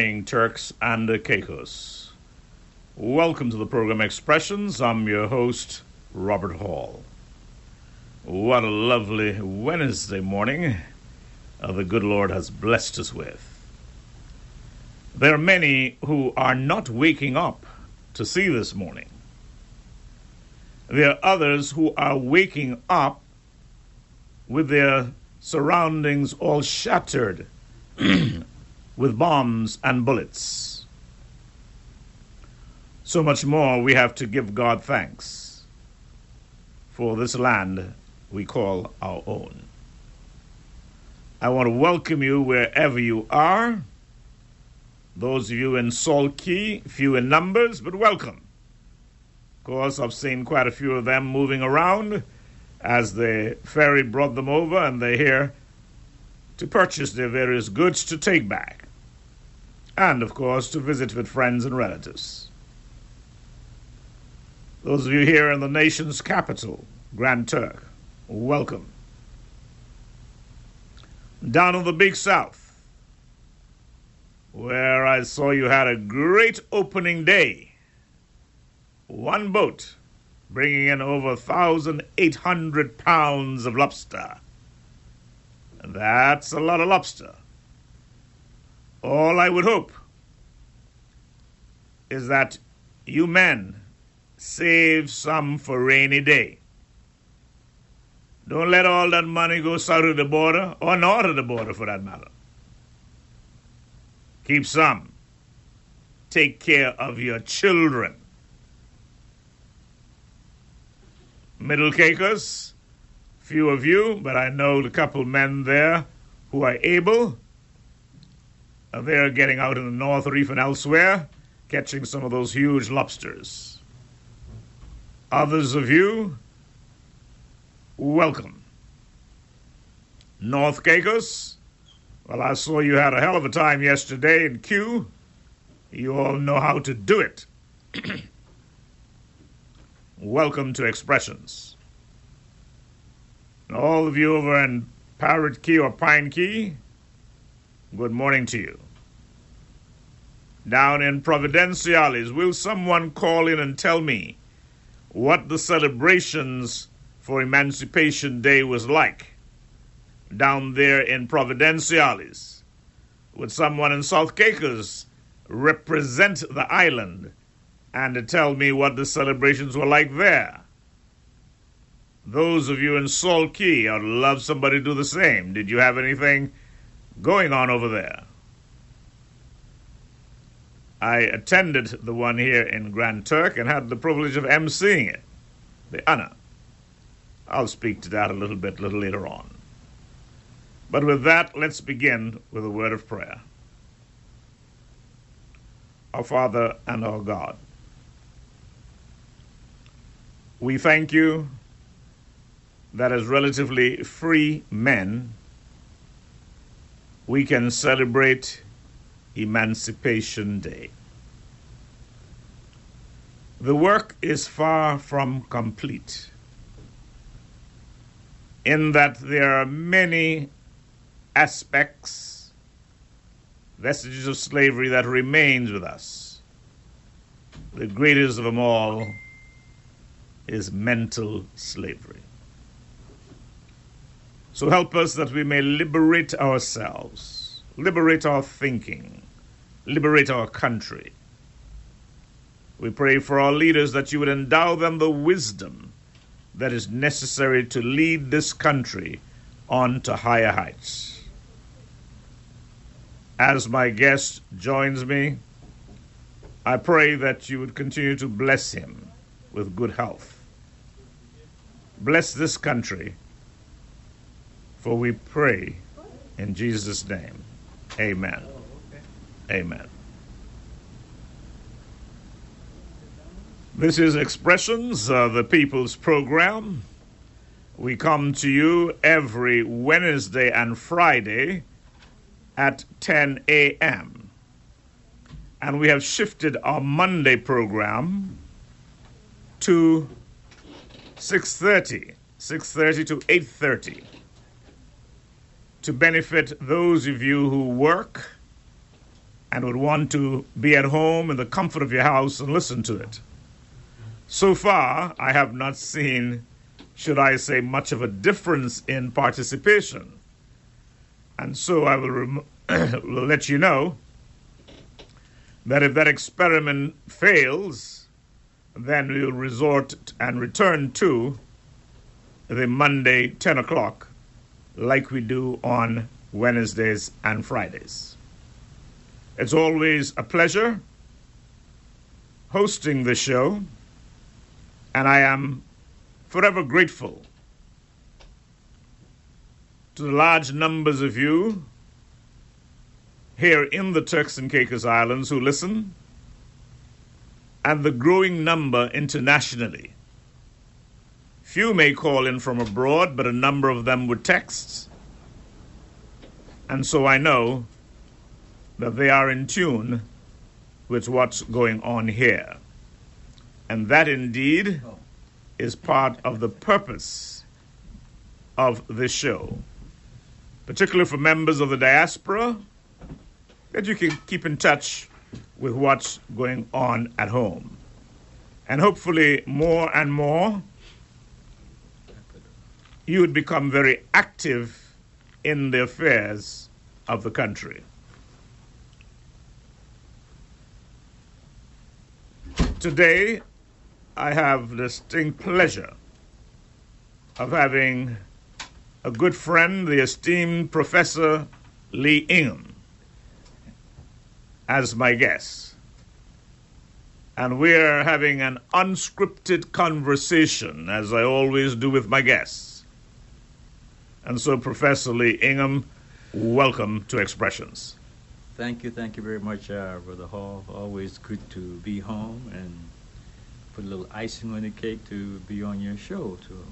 Morning, Turks and Caicos. Welcome to the program Expressions. I'm your host, Robert Hall. What a lovely Wednesday morning uh, the good Lord has blessed us with. There are many who are not waking up to see this morning. There are others who are waking up with their surroundings all shattered with bombs and bullets. So much more we have to give God thanks for this land we call our own. I want to welcome you wherever you are. Those of you in Cay, few in numbers, but welcome. Of course, I've seen quite a few of them moving around as the ferry brought them over and they're here to purchase their various goods to take back. And, of course, to visit with friends and relatives. Those of you here in the nation's capital, Grand Turk, welcome. Down in the Big South, where I saw you had a great opening day. One boat bringing in over 1,800 pounds of lobster. That's a lot of lobster. All I would hope is that you men save some for rainy day. Don't let all that money go south of the border, or north of the border for that matter. Keep some. Take care of your children. Middle Caicos, few of you, but I know a couple men there who are able. Uh, they're getting out in the North Reef and elsewhere, catching some of those huge lobsters. Others of you, welcome. North Caicos, well, I saw you had a hell of a time yesterday in Kew. You all know how to do it. welcome to Expressions. All of you over in Parrot Cay or Pine Cay, good morning to you. Down in Providenciales, will someone call in and tell me what the celebrations for Emancipation Day was like down there in Providenciales? Would someone in South Caicos represent the island and tell me what the celebrations were like there? Those of you in Salt Cay, I'd love somebody to do the same. Did you have anything going on over there? I attended the one here in Grand Turk and had the privilege of emceeing it, the honor. I'll speak to that a little bit a little later on. But with that, let's begin with a word of prayer. Our Father and our God, we thank you that as relatively free men, we can celebrate Emancipation Day. The work is far from complete, in that there are many aspects, vestiges of slavery that remains with us. The greatest of them all is mental slavery. So help us that we may liberate ourselves, liberate our thinking, liberate our country. We pray for our leaders that you would endow them the wisdom that is necessary to lead this country on to higher heights. As my guest joins me, I pray that you would continue to bless him with good health. Bless this country for we pray in Jesus' name. Amen. Amen. This is Expressions, uh, the People's Program. We come to you every Wednesday and Friday at 10 a.m. And we have shifted our Monday program to 6:30, 6:30 to 8:30 to benefit those of you who work and would want to be at home in the comfort of your house and listen to it. So far, I have not seen, should I say, much of a difference in participation. And so I will, rem- will let you know that if that experiment fails, then we will resort and return to the Monday 10 o'clock like we do on Wednesdays and Fridays. It's always a pleasure hosting the show, and I am forever grateful to the large numbers of you here in the Turks and Caicos Islands who listen, and the growing number internationally. Few may call in from abroad, but a number of them would texts. And so I know that they are in tune with what's going on here. And that indeed is part of the purpose of this show, particularly for members of the diaspora, that you can keep in touch with what's going on at home. And hopefully, more and more, you would become very active in the affairs of the country. Today, I have the distinct pleasure of having a good friend, the esteemed Professor Lee Ingham, as my guest. And we're having an unscripted conversation, as I always do with my guests. And so, Professor Lee Ingham, welcome to Expressions. Thank you, thank you very much, uh, Brother Hall. Always good to be home and put a little icing on the cake to be on your show to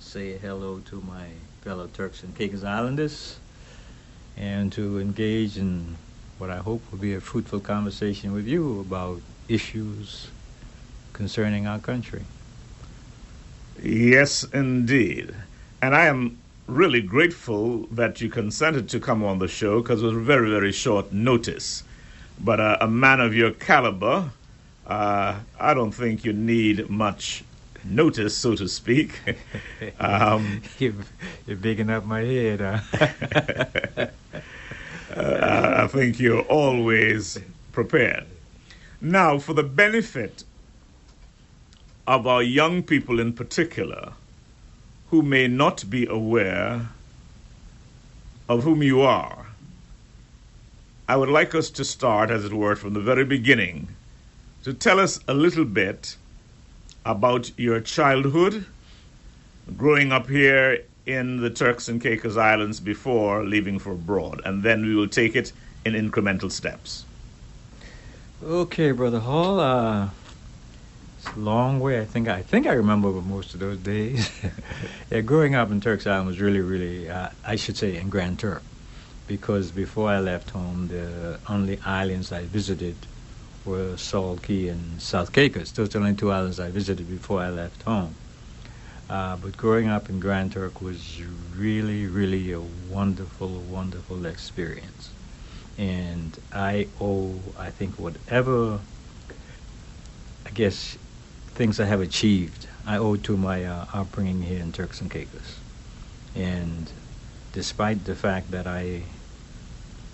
say hello to my fellow Turks and Caicos Islanders and to engage in what I hope will be a fruitful conversation with you about issues concerning our country. Yes, indeed. And I am really grateful that you consented to come on the show because it was very, very short notice. But uh, a man of your caliber, uh, I don't think you need much notice, so to speak. um, you're, you're bigging up my head. Huh? uh, I think you're always prepared. Now, for the benefit of our young people in particular, who may not be aware of whom you are, I would like us to start, as it were, from the very beginning to tell us a little bit about your childhood, growing up here in the Turks and Caicos Islands before leaving for abroad, and then we will take it in incremental steps. Okay, Brother Hall. Uh, it's a long way. I think I think I remember most of those days. yeah, growing up in Turks Island was really, really, uh, I should say, in Grand Turk, because before I left home, the only islands I visited were Salt Cay and South Caicos. Those are the only two islands I visited before I left home. Uh, but growing up in Grand Turk was really, really a wonderful, wonderful experience. And I owe, I think, whatever, I guess, things I have achieved, I owe to my uh, upbringing here in Turks and Caicos. And despite the fact that I,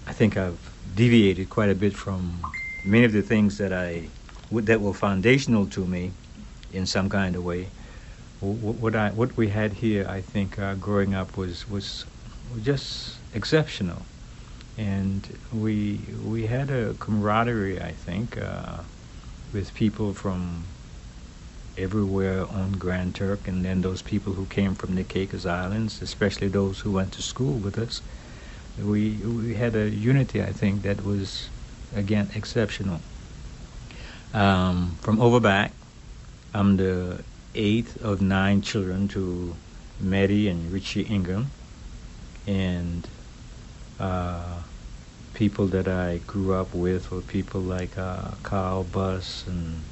I think I've deviated quite a bit from many of the things that I, that were foundational to me, in some kind of way, what I what we had here, I think, uh, growing up was was just exceptional, and we we had a camaraderie, I think, uh, with people from everywhere on Grand Turk, and then those people who came from the Caicos Islands, especially those who went to school with us. We we had a unity, I think, that was again exceptional. Um, from Overback, I'm the eighth of nine children to Mary and Richie Ingham, and uh, people that I grew up with were people like uh, Carl Buss and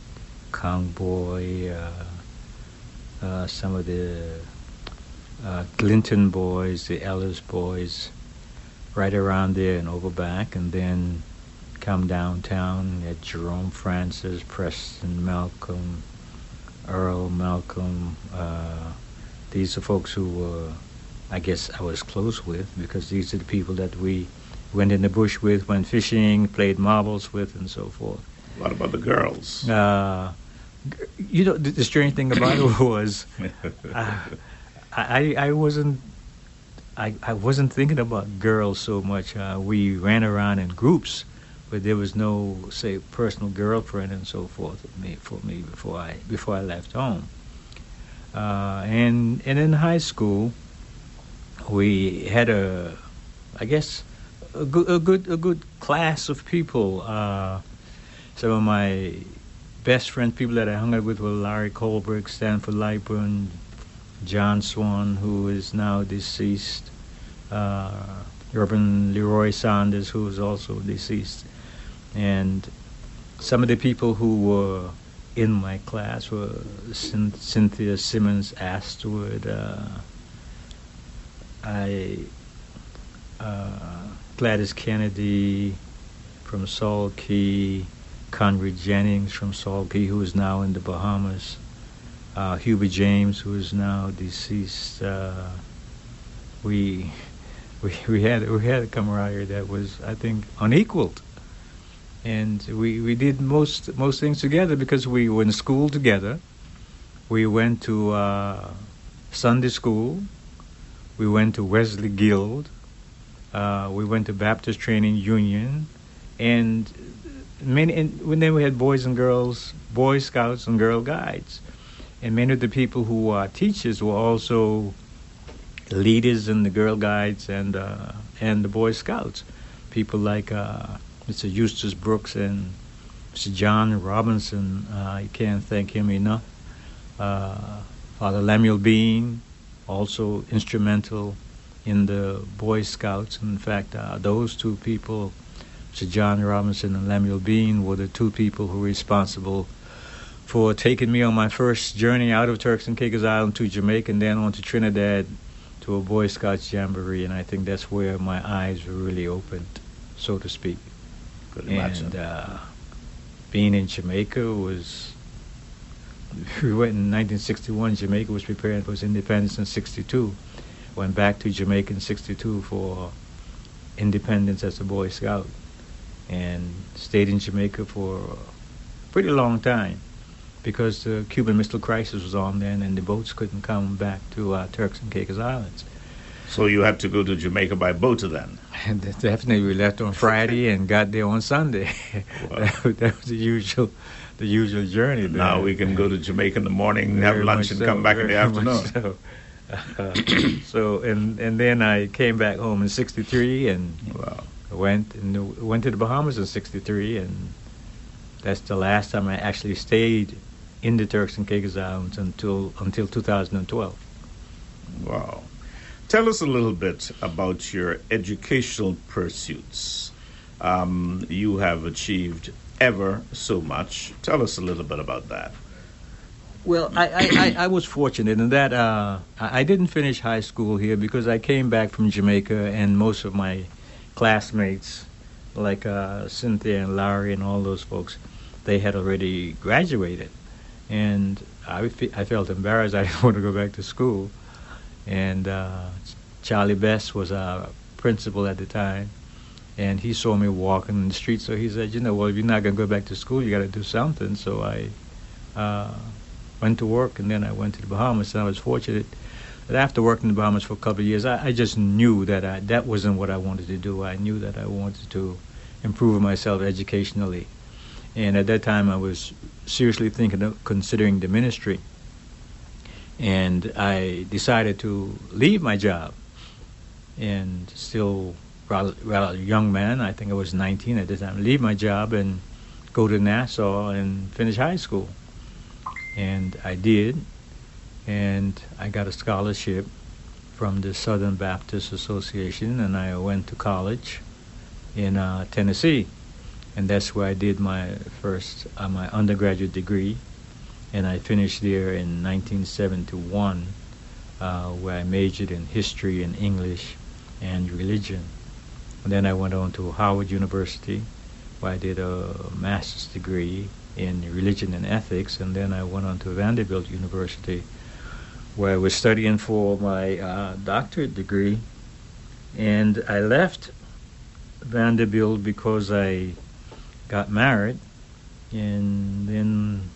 Kong Boy, uh, uh, some of the uh, Clinton boys, the Ellis boys, right around there and over back, and then come downtown at Jerome Francis, Preston Malcolm, Earl Malcolm. Uh, these are folks who were, I guess, I was close with because these are the people that we went in the bush with, went fishing, played marbles with, and so forth. What about the girls? Uh, you know, the, the strange thing about it was, uh, I, I wasn't I, I wasn't thinking about girls so much. Uh, we ran around in groups, but there was no, say, personal girlfriend and so forth for me, for me before I before I left home. Uh, and and in high school, we had a, I guess, a good a good a good class of people. Uh, some of my best friends, people that I hung out with, were Larry Colbert, Stanford Lightburn, John Swan, who is now deceased, uh, Urban Leroy Saunders, who is also deceased, and some of the people who were in my class were Cynthia Simmons Astwood, uh, I, uh, Gladys Kennedy from Salt Cay, Conrad Jennings from Salt Cay, who is now in the Bahamas uh, Hubert James, who is now deceased. Uh, we, we we had we had a camaraderie that was, I think, unequaled, and we we did most most things together because we were in school together. We went to uh, Sunday school. We went to Wesley Guild. Uh, we went to Baptist Training Union, and many. And then we had boys and girls, Boy Scouts and Girl Guides and many of the people who are teachers were also leaders in the Girl Guides and uh, and the Boy Scouts. People like uh, Mr. Eustace Brooks and Mr. John Robinson. Uh, I can't thank him enough. Uh, Father Lemuel Bean, also instrumental in the Boy Scouts. In fact, uh, those two people, Mr. John Robinson and Lemuel Bean, were the two people who were responsible for taking me on my first journey out of Turks and Caicos Island to Jamaica and then on to Trinidad to a Boy Scouts jamboree. And I think that's where my eyes were really opened, so to speak. Could imagine. And uh, being in Jamaica was. We went in 1961. Jamaica was preparing for its independence in 62. Went back to Jamaica in 62 for independence as a Boy Scout. And stayed in Jamaica for a pretty long time because the Cuban Missile Crisis was on then, and the boats couldn't come back to uh, Turks and Caicos Islands. So you had to go to Jamaica by boat then? And definitely, we left on Friday and got there on Sunday. That, that, was the usual, the usual journey. There. Now we can go to Jamaica in the morning, have lunch, and so, come back in the afternoon. So. Uh, so and and then I came back home in '63 and wow. Went and went to the Bahamas in '63 and that's the last time I actually stayed in the Turks and Caicos Islands until until 2012. Wow. Tell us a little bit about your educational pursuits. Um, you have achieved ever so much. Tell us a little bit about that. Well, I, I, I, was fortunate in that uh, I didn't finish high school here because I came back from Jamaica and most of my classmates, like uh, Cynthia and Larry and all those folks, they had already graduated and I, I felt embarrassed. I didn't want to go back to school. And uh, Charlie Best was our principal at the time, and he saw me walking in the street. So he said, "You know, well, if you're not gonna go back to school, you got to do something." So I uh, went to work, and then I went to the Bahamas. And I was fortunate that after working in the Bahamas for a couple of years, I, I just knew that I, that wasn't what I wanted to do. I knew that I wanted to improve myself educationally, and at that time I was seriously thinking of considering the ministry. And I decided to leave my job and still rather, rather young man, I think I was 19 at the time, leave my job and go to Nassau and finish high school. And I did, and I got a scholarship from the Southern Baptist Association, and I went to college in uh, Tennessee. And that's where I did my first uh, my undergraduate degree, and I finished there in 1971, uh, where I majored in history and English and religion. And then I went on to Howard University, where I did a master's degree in religion and ethics, and then I went on to Vanderbilt University, where I was studying for my uh, doctorate degree. And I left Vanderbilt because I got married, and then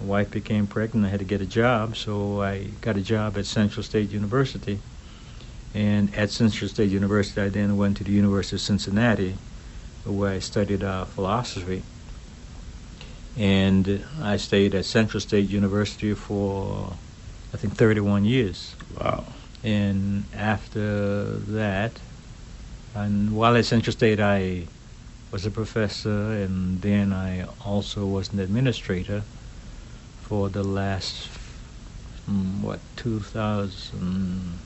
my wife became pregnant. I had to get a job, so I got a job at Central State University. And at Central State University, I then went to the University of Cincinnati, where I studied uh, philosophy. And I stayed at Central State University for, I think, 31 years. Wow. And after that, and while at Central State, I was a professor, and then I also was an administrator for the last, mm, what, 2000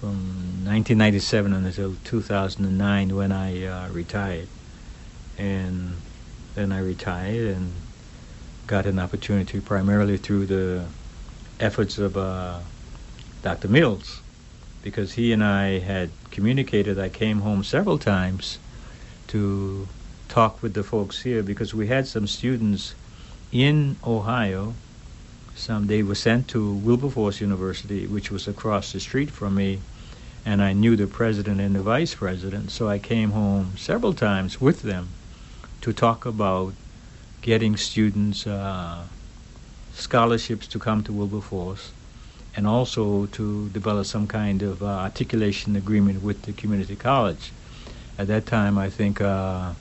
from 1997 until 2009 when I uh, retired. And then I retired and got an opportunity primarily through the efforts of uh, Dr. Mills because he and I had communicated. I came home several times to talk with the folks here because we had some students in Ohio. Some they were sent to Wilberforce University, which was across the street from me, and I knew the president and the vice president, so I came home several times with them to talk about getting students uh, scholarships to come to Wilberforce and also to develop some kind of uh, articulation agreement with the community college. At that time, I think uh,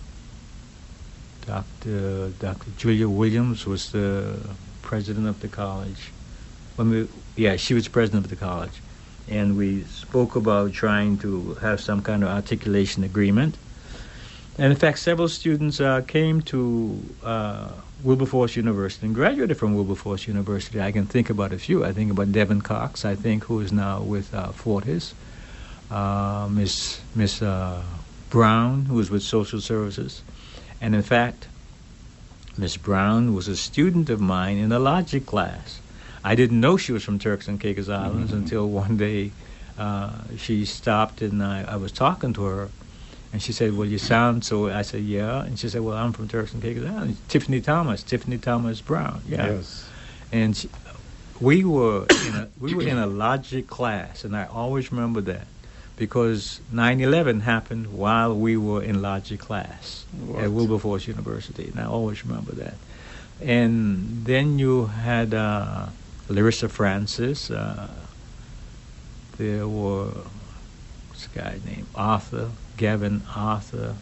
Dr. Dr. Julia Williams was the president of the college. When we, yeah, she was president of the college and we spoke about trying to have some kind of articulation agreement. And in fact, several students uh, came to uh, Wilberforce University and graduated from Wilberforce University. I can think about a few. I think about Devin Cox, I think, who is now with uh, Fortis. Uh, Miss Miss uh, Brown, who was with Social Services. And in fact, Miss Brown was a student of mine in a logic class. I didn't know she was from Turks and Caicos Islands mm-hmm. until one day uh, she stopped and I, I, was talking to her, and she said, "Well, you sound so." I said, "Yeah," and she said, "Well, I'm from Turks and Caicos Islands." Tiffany Thomas, Tiffany Thomas Brown, yeah. Yes. And she, we were in a we were in a logic class, and I always remember that because 9/11 happened while we were in logic class what? at Wilberforce University, and I always remember that. And then you had. Uh, Larissa Francis. Uh, there were this guy named Arthur, Gavin Arthur.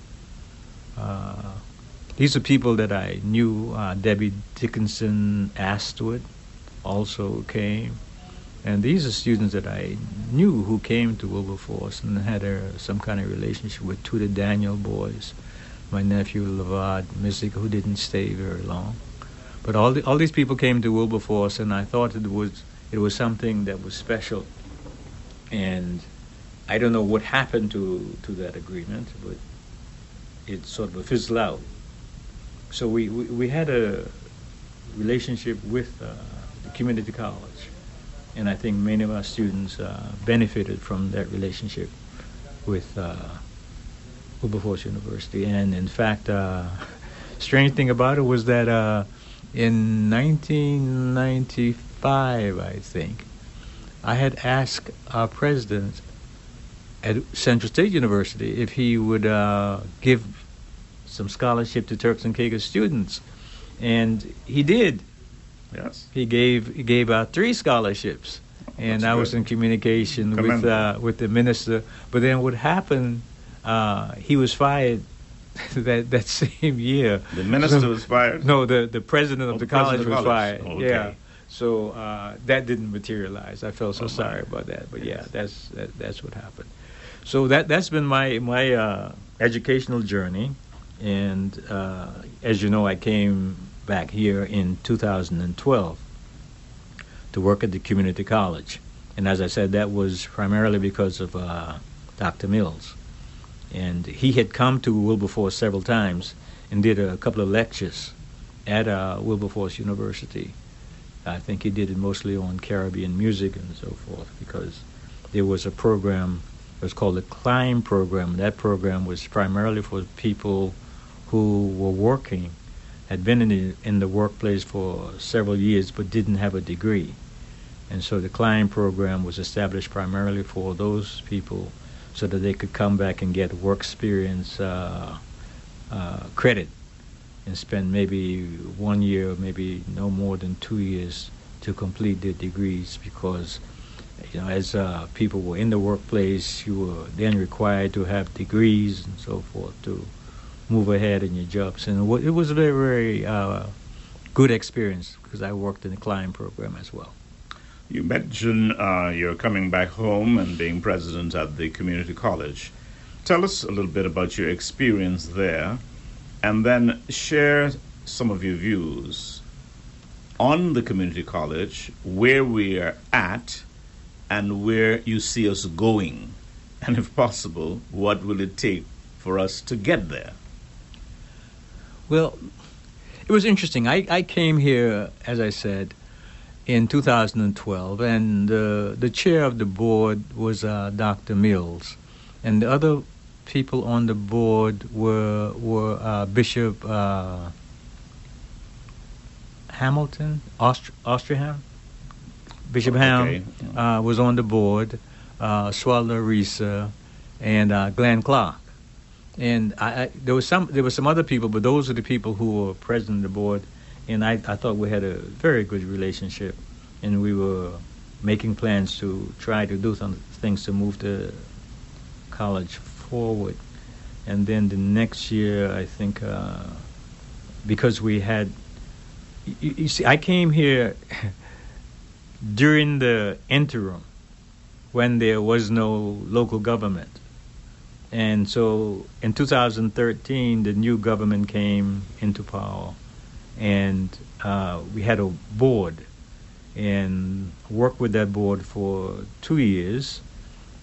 Uh, these are people that I knew. Uh, Debbie Dickinson Astwood also came. And these are students that I knew who came to Wilberforce and had a, some kind of relationship with the Daniel boys, my nephew Lavad Mizik, who didn't stay very long. But all the, all these people came to Wilberforce, and I thought it was it was something that was special. And I don't know what happened to to that agreement, but it sort of fizzled out. So we, we, we had a relationship with uh, the community college, and I think many of our students uh, benefited from that relationship with uh, Wilberforce University. And in fact, uh, strange thing about it was that uh, in 1995, I think, I had asked our president at Central State University if he would uh, give some scholarship to Turks and Caicos students, and he did. Yes. He gave he gave out three scholarships, and I was in communication with uh, with the minister. But then what happened? Uh, he was fired that that same year. The minister so, was fired. No, the the president of oh, the college was fired. okay. Yeah. So uh, that didn't materialize. I felt so oh, sorry about that. But yes. yeah, that's that, that's what happened. So that that's been my my uh, educational journey, and uh, as you know, I came back here in 2012 to work at the community college, and as I said, that was primarily because of uh, Dr. Mills. And he had come to Wilberforce several times and did a couple of lectures at uh, Wilberforce University. I think he did it mostly on Caribbean music and so forth because there was a program, it was called the Climb program. That program was primarily for people who were working, had been in the, in the workplace for several years but didn't have a degree. And so the Climb program was established primarily for those people so that they could come back and get work experience uh, uh, credit and spend maybe one year, maybe no more than two years to complete their degrees because you know, as uh, people were in the workplace, you were then required to have degrees and so forth to move ahead in your jobs. And it was a very, very uh, good experience because I worked in the Climb program as well. You mentioned uh, you're coming back home and being president at the community college. Tell us a little bit about your experience there and then share some of your views on the community college, where we are at, and where you see us going. And if possible, what will it take for us to get there? Well, it was interesting. I, I came here, as I said, in 2012, and uh, the chair of the board was uh, Dr. Mills, and the other people on the board were were uh, Bishop uh, Hamilton, Aust-. Bishop Ham okay. uh, was on the board, uh, Swallow Risa, and uh, Glenn Clark. And I, I, there was some there were some other people, but those are the people who were president of the board. And I, I thought we had a very good relationship, and we were making plans to try to do some things to move the college forward. And then the next year, I think, uh, because we had, you, you see, I came here during the interim when there was no local government. And so in 2013, the new government came into power, and uh, we had a board and worked with that board for two years.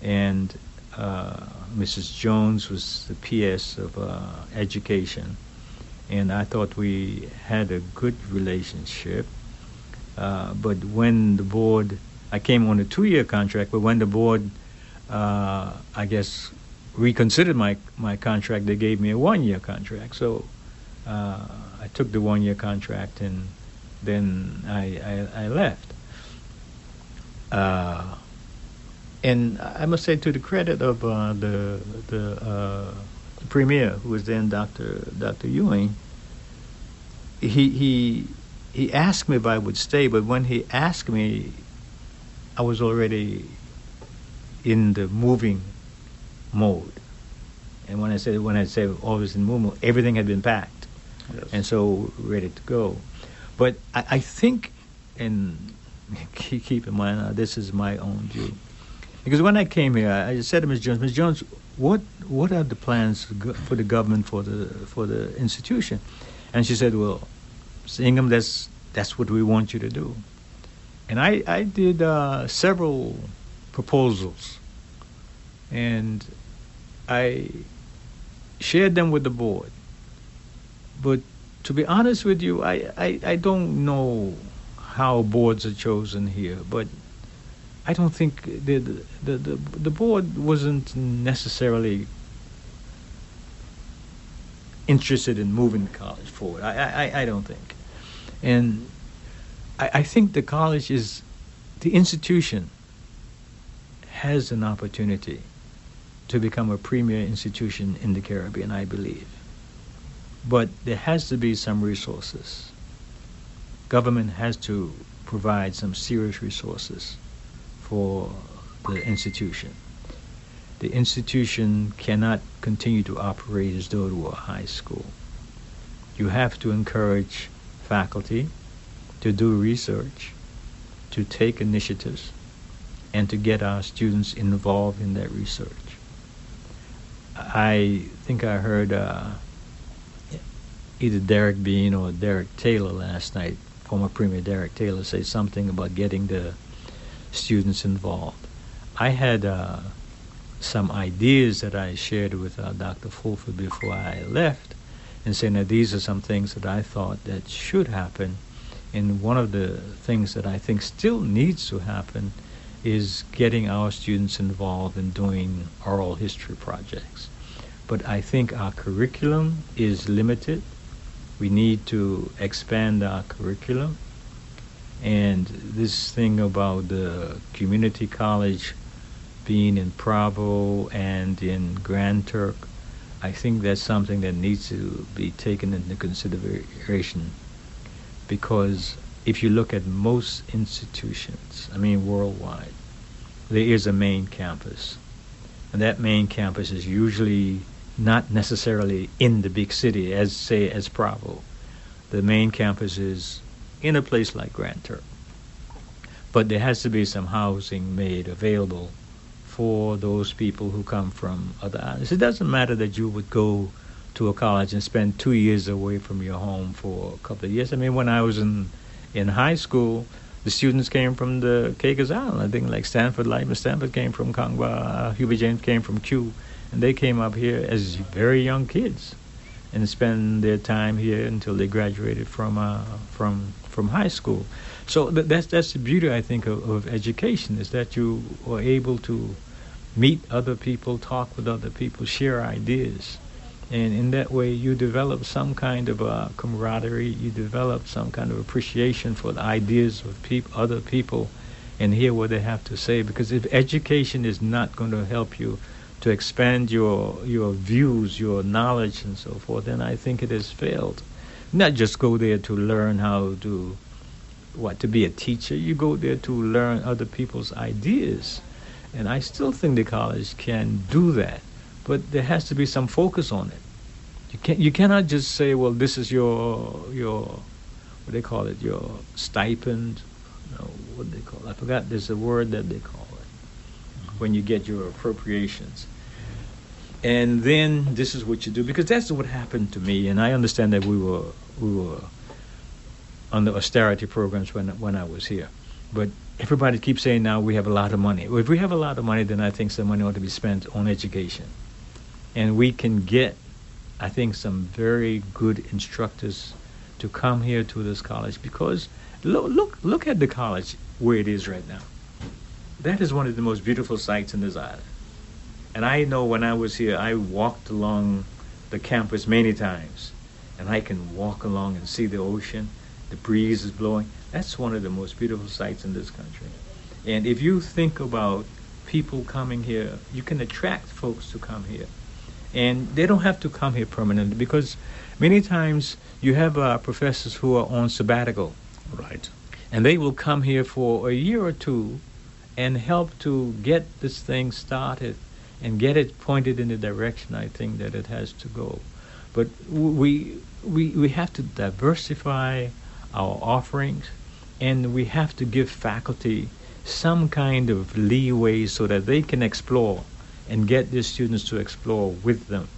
And uh, Mrs. Jones was the PS of uh, education, and I thought we had a good relationship. Uh, but when the board, I came on a two-year contract, but when the board, uh, I guess, reconsidered my my contract, they gave me a one-year contract. So uh, I took the one-year contract, and then I I, I left. Uh, and I must say, to the credit of uh, the the, uh, premier, who was then Dr. Dr. Ewing, he he he asked me if I would stay, but when he asked me, I was already in the moving mode. And when I said when I say always in movement, everything had been packed, yes. and so ready to go. But I, I think, and keep in mind, uh, this is my own view. Because when I came here, I said to Ms. Jones, Ms. Jones, what what are the plans for the government for the for the institution? And she said, well, Ingham, that's that's what we want you to do. And I I did uh, several proposals, and I shared them with the board. But to be honest with you, I, I, I don't know how boards are chosen here, but I don't think the, the the the board wasn't necessarily interested in moving the college forward. I I, I don't think, and I, I think the college is the institution has an opportunity to become a premier institution in the Caribbean. I believe, but there has to be some resources. Government has to provide some serious resources for the institution. The institution cannot continue to operate as though it were a high school. You have to encourage faculty to do research, to take initiatives, and to get our students involved in that research. I think I heard uh, either Derek Bean or Derek Taylor last night, former Premier Derek Taylor, say something about getting the students involved. I had uh, some ideas that I shared with uh, Dr. Fulford before I left and saying that these are some things that I thought that should happen. And one of the things that I think still needs to happen is getting our students involved in doing oral history projects. but I think our curriculum is limited. We need to expand our curriculum. And this thing about the community college being in Provo and in Grand Turk, I think that's something that needs to be taken into consideration because if you look at most institutions, I mean worldwide, there is a main campus. And that main campus is usually not necessarily in the big city, as say as Provo. The main campus is in a place like Grand Turk. But there has to be some housing made available for those people who come from other islands. It doesn't matter that you would go to a college and spend two years away from your home for a couple of years. I mean, when I was in in high school, the students came from the Caicos Island. I think like Stanford, Lyman Stanford came from Conch Bar, Hubert James came from Kew, and they came up here as very young kids, and spend their time here until they graduated from uh, from from high school. So th- that's that's the beauty I think of, of education is that you are able to meet other people, talk with other people, share ideas. And in that way, you develop some kind of uh, camaraderie. You develop some kind of appreciation for the ideas of peop- other people and hear what they have to say. Because if education is not going to help you to expand your your views, your knowledge, and so forth, then I think it has failed. Not just go there to learn how to what to be a teacher. You go there to learn other people's ideas and I still think the college can do that, but there has to be some focus on it. You can you cannot just say, well, this is your your what they call it, your stipend. What they call it? I forgot. There's a word that they call it when you get your appropriations. And then this is what you do because that's what happened to me. And I understand that we were we were under austerity programs when when I was here, but everybody keeps saying now we have a lot of money. If we have a lot of money, then I think some money ought to be spent on education. And we can get, I think, some very good instructors to come here to this college because look, look, look at the college where it is right now. That is one of the most beautiful sights in this island. And I know when I was here, I walked along the campus many times. And I can walk along and see the ocean. The breeze is blowing. That's one of the most beautiful sights in this country. And if you think about people coming here, you can attract folks to come here. And they don't have to come here permanently because many times you have uh, professors who are on sabbatical. Right. And they will come here for a year or two and help to get this thing started and get it pointed in the direction I think that it has to go. But we, we, we have to diversify our offerings and we have to give faculty some kind of leeway so that they can explore and get the students to explore with them.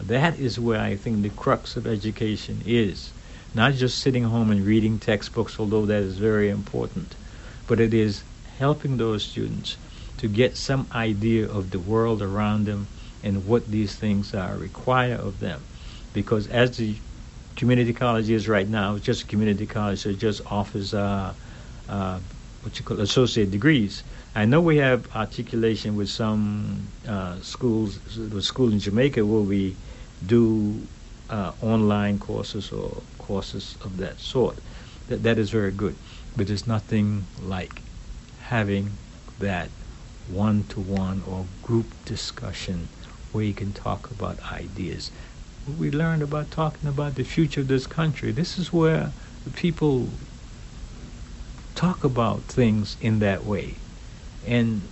That is where I think the crux of education is. Not just sitting home and reading textbooks, although that is very important, but it is helping those students to get some idea of the world around them and what these things are require of them. Because as the community college is right now. It's just a community college, so it just offers uh, uh, what you call associate degrees. I know we have articulation with some uh, schools, the school in Jamaica where we do uh, online courses or courses of that sort. That that is very good, but there's nothing like having that one-to-one or group discussion where you can talk about ideas we learned about talking about the future of this country. This is where the people talk about things in that way, and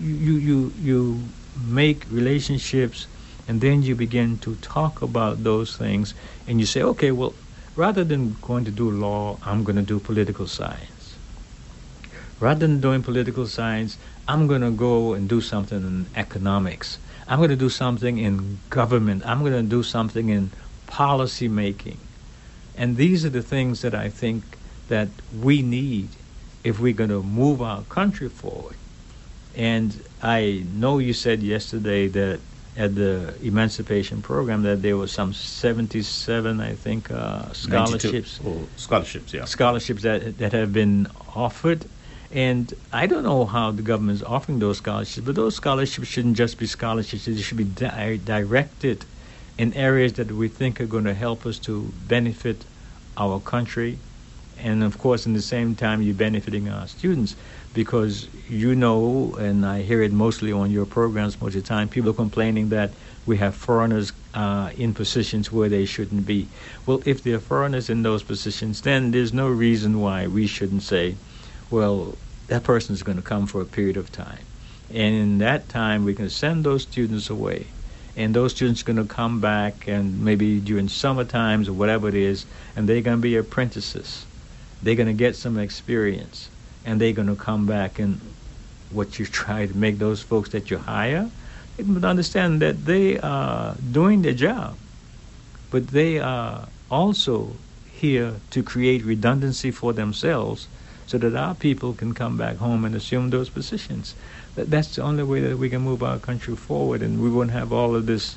you you you make relationships, and then you begin to talk about those things, and you say, okay, well, rather than going to do law, I'm going to do political science. Rather than doing political science, I'm going to go and do something in economics I'm going to do something in government. I'm going to do something in policy making. And these are the things that I think that we need if we're going to move our country forward. And I know you said yesterday that at the emancipation program that there was some 77, I think, uh, scholarships. Oh, scholarships, yeah. Scholarships that that have been offered and I don't know how the government is offering those scholarships, but those scholarships shouldn't just be scholarships. They should be di- directed in areas that we think are going to help us to benefit our country. And of course, in the same time, you're benefiting our students because you know, and I hear it mostly on your programs most of the time, people complaining that we have foreigners uh, in positions where they shouldn't be. Well, if there are foreigners in those positions, then there's no reason why we shouldn't say, well, that person is going to come for a period of time. And in that time, we can send those students away. And those students are going to come back and maybe during summer times or whatever it is, and they're going to be apprentices. They're going to get some experience. And they're going to come back and what you try to make those folks that you hire they understand that they are doing their job, but they are also here to create redundancy for themselves so that our people can come back home and assume those positions. That's the only way that we can move our country forward, and we won't have all of this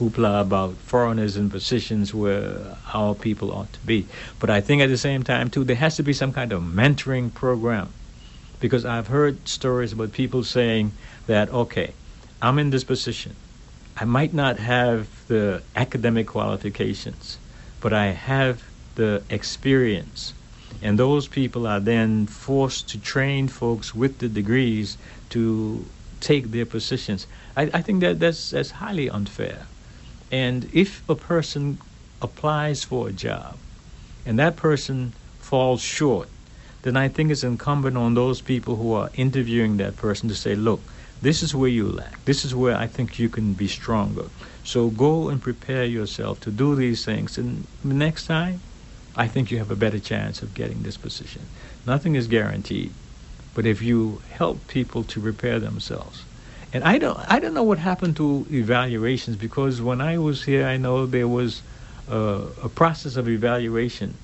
hoopla about foreigners in positions where our people ought to be. But I think at the same time, too, there has to be some kind of mentoring program. Because I've heard stories about people saying that, okay, I'm in this position. I might not have the academic qualifications, but I have the experience and those people are then forced to train folks with the degrees to take their positions. I, I think that that's, that's highly unfair. And if a person applies for a job and that person falls short, then I think it's incumbent on those people who are interviewing that person to say, look, this is where you lack. This is where I think you can be stronger. So go and prepare yourself to do these things. And next time, I think you have a better chance of getting this position. Nothing is guaranteed, but if you help people to prepare themselves, and I don't, I don't know what happened to evaluations because when I was here, I know there was a, a process of evaluation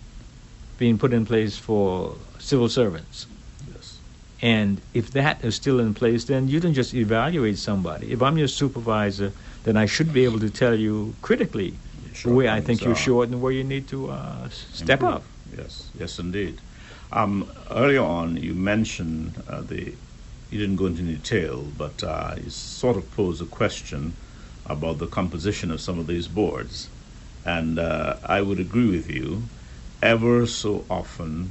being put in place for civil servants. Yes. And if that is still in place, then you don't just evaluate somebody. If I'm your supervisor, then I should be able to tell you critically where I think you're short and where you need to uh, step Improve. up. Yes, yes, indeed. Um, earlier on, you mentioned uh, the. You didn't go into detail, but uh, you sort of posed a question about the composition of some of these boards, and uh, I would agree with you. Ever so often,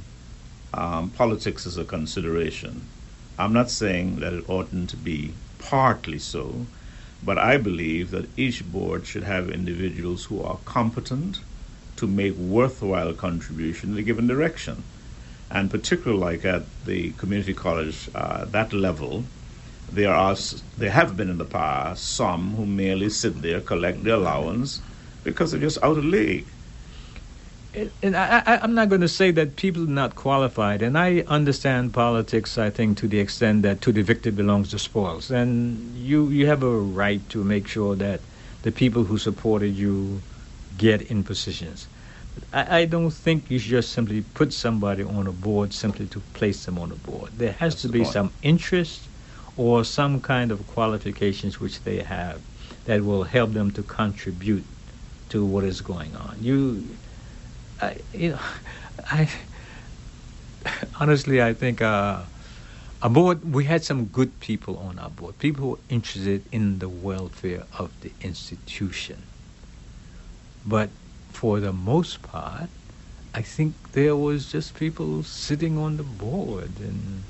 um, politics is a consideration. I'm not saying that it oughtn't to be partly so, but I believe that each board should have individuals who are competent to make worthwhile contribution in a given direction. And particularly like at the community college, uh, that level, there are there have been in the past some who merely sit there, collect their allowance because they're just out of league and I, am not going to say that people are not qualified, and I understand politics. I think to the extent that to the victor belongs the spoils, and you you have a right to make sure that the people who supported you get in positions. I, I don't think you should just simply put somebody on a board simply to place them on a board. There has That's to the be point. some interest or some kind of qualifications which they have that will help them to contribute to what is going on. You I, you know, I honestly I think uh, we had some good people on our board, people who were interested in the welfare of the institution. But for the most part, I think there was just people sitting on the board and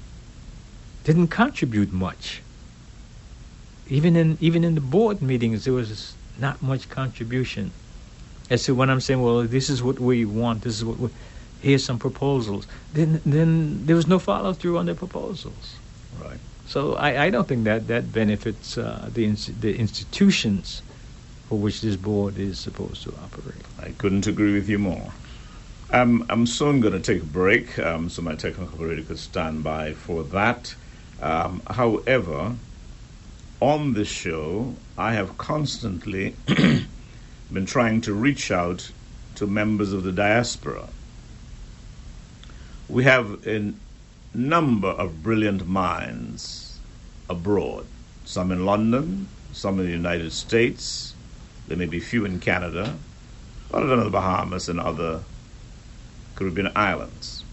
didn't contribute much. Even in even in the board meetings, there was not much contribution as to when I'm saying, well, this is what we want, this is what we, here's some proposals, then then there was no follow through on the proposals. Right. So I, I don't think that that benefits uh, the ins- the institutions for which this board is supposed to operate. I couldn't agree with you more. Um, I'm soon going to take a break, um, so my technical operator could stand by for that. Um, however, on this show, I have constantly been trying to reach out to members of the diaspora. We have a number of brilliant minds abroad, some in London, some in the United States, there may be few in Canada, a lot of them in the Bahamas and other Caribbean islands.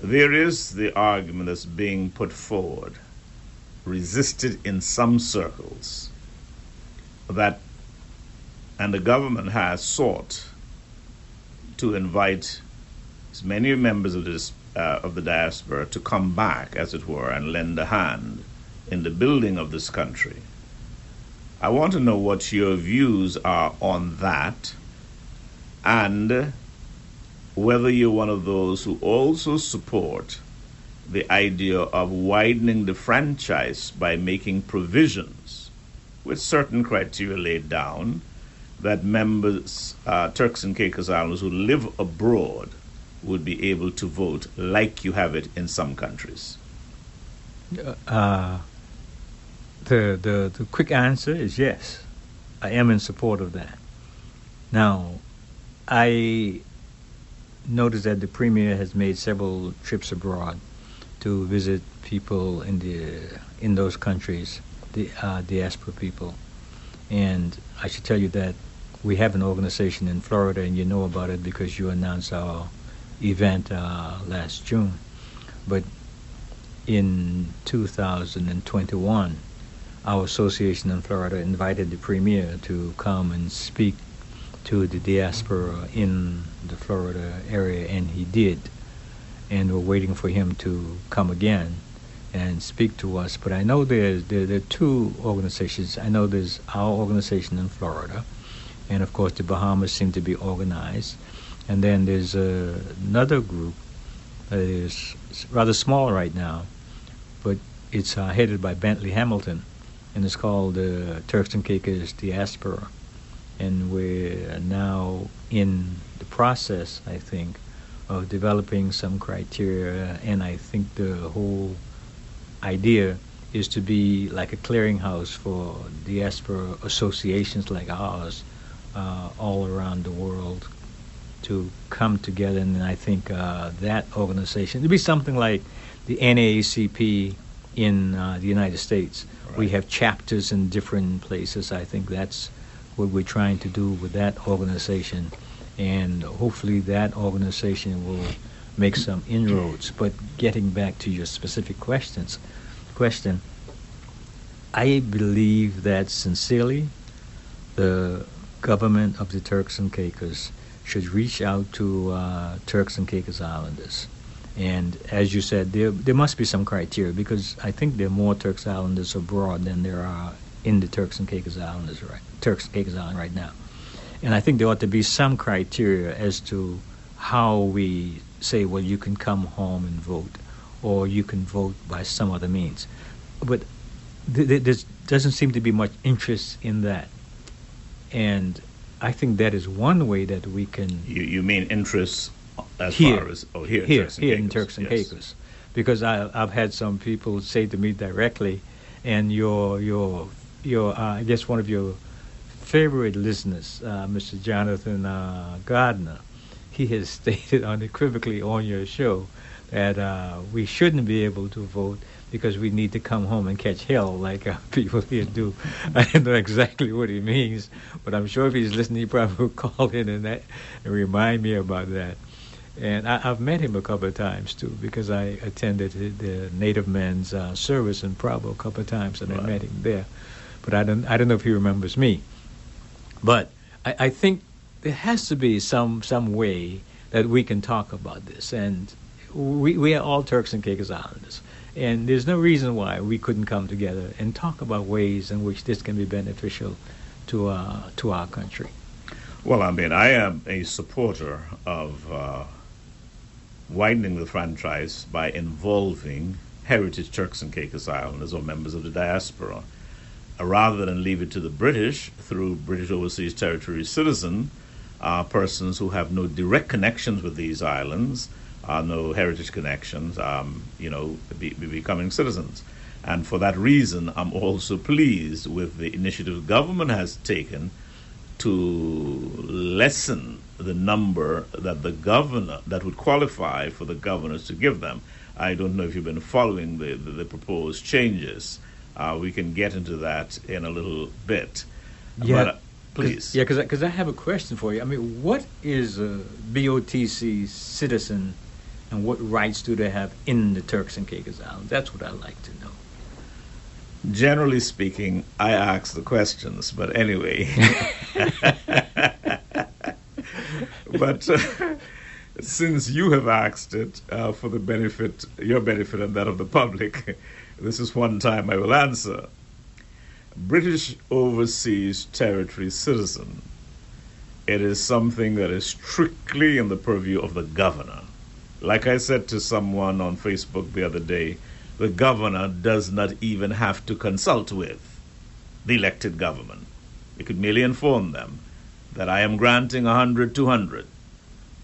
There is the argument that's being put forward, resisted in some circles, that And the government has sought to invite as many members of, this, uh, of the diaspora to come back, as it were, and lend a hand in the building of this country. I want to know what your views are on that and whether you're one of those who also support the idea of widening the franchise by making provisions with certain criteria laid down that members, uh, Turks and Caicos Islanders who live abroad, would be able to vote like you have it in some countries? Uh, the, the, the quick answer is yes. I am in support of that. Now, I noticed that the Premier has made several trips abroad to visit people in the in those countries, the uh, diaspora people. And I should tell you that we have an organization in Florida, and you know about it because you announced our event uh, last June. But in 2021, our association in Florida invited the premier to come and speak to the diaspora in the Florida area, and he did. And we're waiting for him to come again and speak to us. But I know there's, there, there are two organizations. I know there's our organization in Florida, and of course the Bahamas seem to be organized. And then there's uh, another group that is rather small right now, but it's uh, headed by Bentley Hamilton, and it's called the uh, Turks and Caicos Diaspora. And we're now in the process, I think, of developing some criteria, and I think the whole idea is to be like a clearinghouse for diaspora associations like ours uh, all around the world to come together, and I think uh, that organization it'd be something like the NAACP in uh, the United States. Right. We have chapters in different places. I think that's what we're trying to do with that organization, and hopefully that organization will make some inroads. But getting back to your specific questions, question, I believe that sincerely, the government of the Turks and Caicos should reach out to uh, Turks and Caicos Islanders. And as you said, there there must be some criteria because I think there are more Turks Islanders abroad than there are in the Turks and Caicos Islanders right Turks and Caicos Island right now. And I think there ought to be some criteria as to how we say, well, you can come home and vote, or you can vote by some other means. But th- th- there doesn't seem to be much interest in that. And I think that is one way that we can. You, you mean interests as here, far as oh here here, in Turks here and in Caicos, Turks and yes. Caicos, because I, I've had some people say to me directly, and your your your uh, I guess one of your favorite listeners, uh, Mr. Jonathan uh, Gardner, he has stated unequivocally on your show that uh, we shouldn't be able to vote because we need to come home and catch hell like uh, people here do. I don't know exactly what he means, but I'm sure if he's listening, he probably will call in and, that, and remind me about that. And I, have met him a couple of times too, because I attended the Native Men's uh, service in Provo a couple of times, and right. I met him there. But I don't, I don't know if he remembers me. But I, I think there has to be some some way that we can talk about this, and we we are all Turks and Caicos Islanders. And there's no reason why we couldn't come together and talk about ways in which this can be beneficial to uh, to our country. Well, I mean, I am a supporter of uh, widening the franchise by involving heritage Turks and Caicos Islanders or members of the diaspora, uh, rather than leave it to the British through British Overseas Territory citizen uh, persons who have no direct connections with these islands uh, no heritage connections, um, you know, be, be becoming citizens. And for that reason, I'm also pleased with the initiative the government has taken to lessen the number that the governor that would qualify for the governors to give them. I don't know if you've been following the, the, the proposed changes. Uh, we can get into that in a little bit. Yeah. But, uh, please. Yeah, because I have a question for you. I mean, what is a BOTC citizen and what rights do they have in the Turks and Caicos Islands? That's what I'd like to know. Generally speaking, I ask the questions, but anyway, but uh, since you have asked it uh, for the benefit, your benefit, and that of the public, this is one time I will answer. British Overseas Territory citizen. It is something that is strictly in the purview of the governor. Like I said to someone on Facebook the other day, the governor does not even have to consult with the elected government. He could merely inform them that I am granting 100, 200.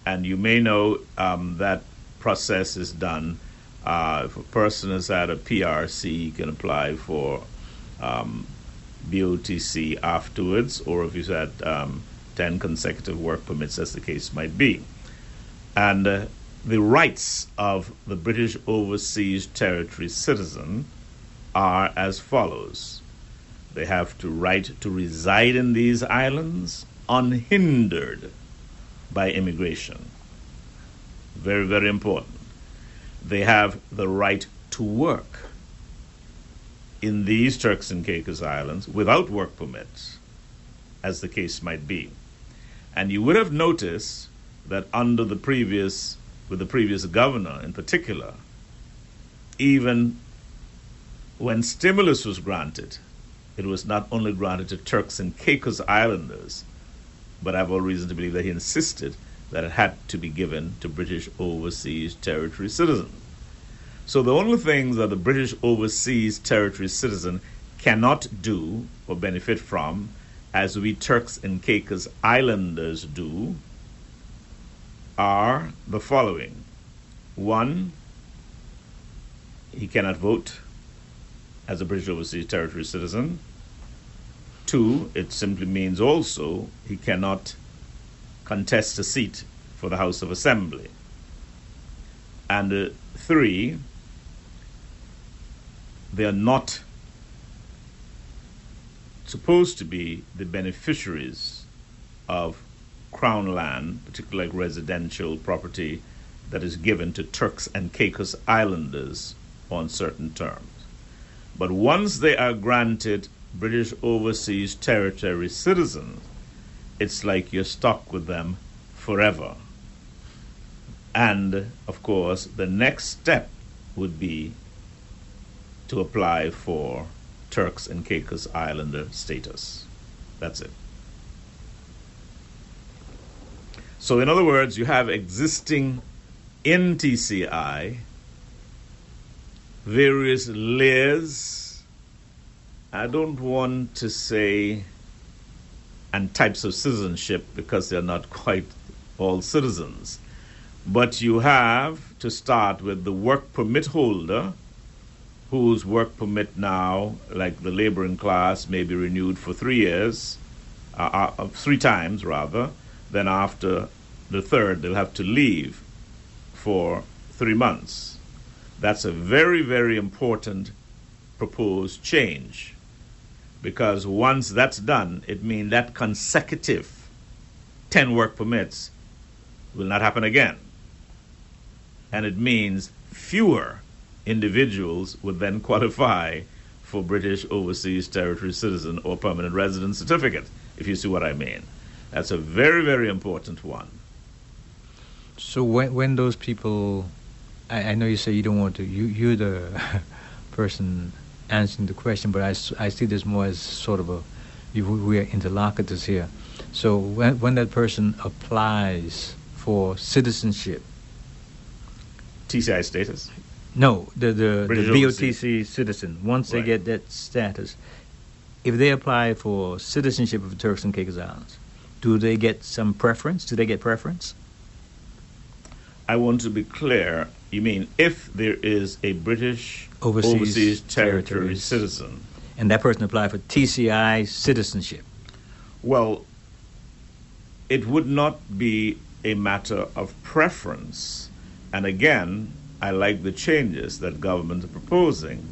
And you may know um, that process is done. Uh, if a person has had a PRC, he can apply for um, BOTC afterwards, or if he's had um, 10 consecutive work permits, as the case might be. And uh, the rights of the British Overseas Territory citizen are as follows they have to right to reside in these islands unhindered by immigration. Very, very important. They have the right to work in these Turks and Caicos Islands without work permits, as the case might be. And you would have noticed that under the previous, with the previous governor in particular, even when stimulus was granted, it was not only granted to Turks and Caicos Islanders, but I have all reason to believe that he insisted that it had to be given to British overseas territory citizens. So the only things that the British overseas territory citizen cannot do or benefit from, as we Turks and Caicos Islanders do, are the following. One, he cannot vote as a British overseas territory citizen. Two, it simply means also he cannot contest a seat for the House of Assembly. And uh, three, they are not supposed to be the beneficiaries of crown land, particularly like residential property that is given to Turks and Caicos Islanders on certain terms. But once they are granted British Overseas Territory citizens, it's like you're stuck with them forever. And of course, the next step would be to apply for Turks and Caicos Islander status. That's it. So, in other words, you have existing in TCI various layers I don't want to say and types of citizenship because they're not quite all citizens. But you have to start with the work permit holder, whose work permit now, like the laboring class, may be renewed for three years, uh, uh, three times rather. Then after the third, they'll have to leave for three months. That's a very, very important proposed change because once that's done, it means that consecutive 10 work permits will not happen again. And it means fewer individuals would then qualify for British Overseas Territory Citizen or Permanent Resident Certificate, if you see what I mean. That's a very, very important one. So when when those people, I, I know you say you don't want to, you you're the person answering the question, but I, I see this more as sort of a we are interlocutors here. So when when that person applies for citizenship, TCI status. No, the the, the BOTC citizen. Once right. they get that status, if they apply for citizenship of the Turks and Caicos Islands, do they get some preference? Do they get preference? I want to be clear. You mean if there is a British overseas, overseas territory citizen. And that person applied for TCI citizenship. Well, it would not be a matter of preference. And again, I like the changes that government are proposing.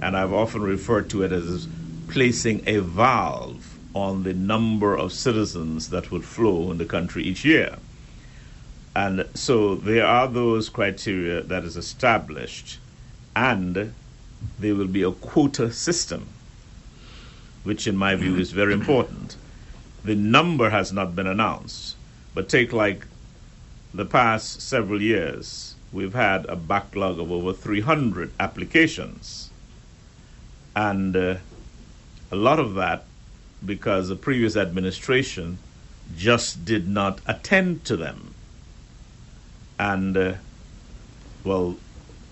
And I've often referred to it as placing a valve on the number of citizens that would flow in the country each year. And so there are those criteria that is established and there will be a quota system, which, in my view, is very important. The number has not been announced. But take like the past several years, we've had a backlog of over 300 applications. And uh, a lot of that because the previous administration just did not attend to them. And, uh, well,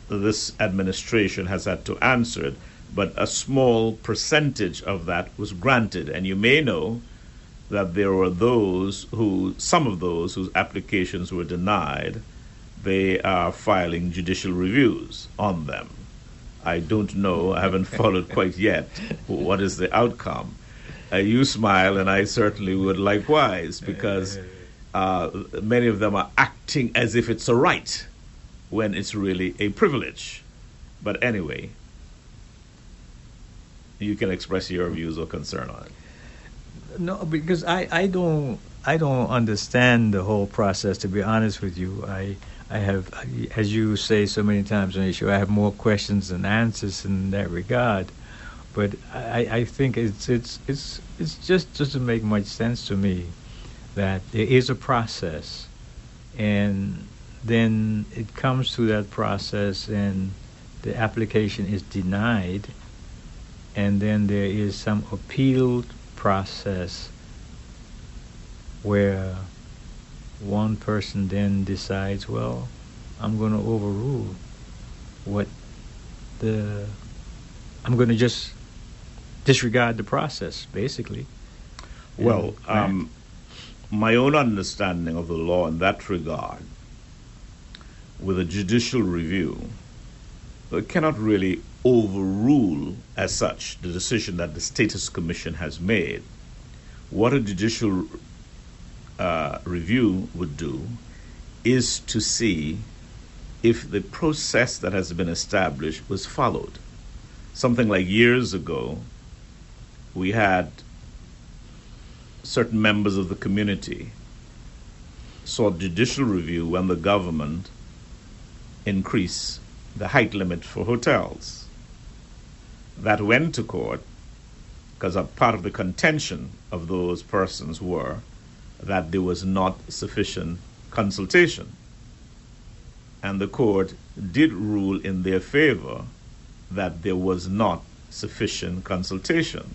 this administration has had to answer it, but a small percentage of that was granted. And you may know that there were those who, some of those whose applications were denied, they are filing judicial reviews on them. I don't know, I haven't followed quite yet what is the outcome. Uh, you smile, and I certainly would likewise, because uh, many of them are acting as if it's a right when it's really a privilege. But anyway, you can express your views or concern on it. No, because I, I don't I don't understand the whole process. To be honest with you, I I have, as you say so many times on the show, I have more questions than answers in that regard. But I, I think it's it's it's it's just doesn't make much sense to me that there is a process, and then it comes to that process, and the application is denied, and then there is some appeal process where one person then decides, well, I'm going to overrule what the I'm going to just disregard the process, basically. Well, um, my own understanding of the law in that regard, with a judicial review, it cannot really overrule as such the decision that the Status Commission has made. What a judicial uh, review would do is to see if the process that has been established was followed. Something like years ago, we had certain members of the community sought judicial review when the government increased the height limit for hotels. That went to court because a part of the contention of those persons were that there was not sufficient consultation. And the court did rule in their favor that there was not sufficient consultation.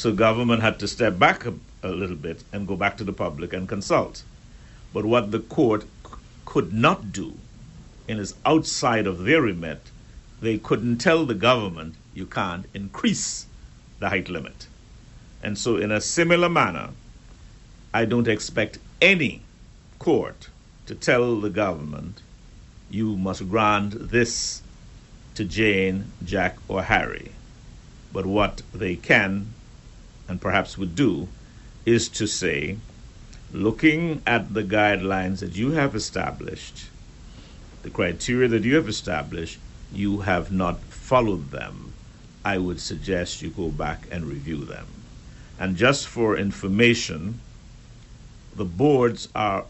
So government had to step back a, a, little bit and go back to the public and consult. But what the court c- could not do, and is outside of their remit, they couldn't tell the government you can't increase the height limit. And so, in a similar manner, I don't expect any court to tell the government you must grant this to Jane, Jack, or Harry. But what they can and perhaps would do is to say, looking at the guidelines that you have established, the criteria that you have established, you have not followed them. I would suggest you go back and review them. And just for information, the boards are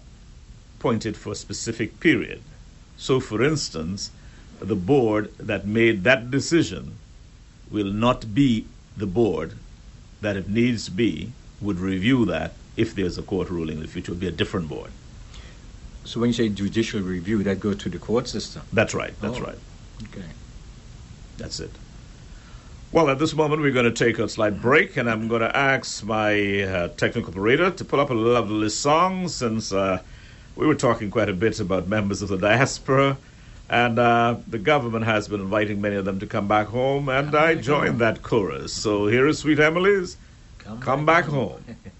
appointed for a specific period. So, for instance, the board that made that decision will not be the board that, if needs be, would review that if there's a court ruling in the future. Would be a different board. So, when you say judicial review, that goes to the court system? That's right, that's oh. right. Okay. That's it. Well, at this moment, we're going to take a slight break, and I'm going to ask my uh, technical operator to pull up a lovely song since uh, we were talking quite a bit about members of the diaspora, and uh, the government has been inviting many of them to come back home, and come I back joined home. that chorus. So here is Sweet Emily's Come, Come Back Home. What's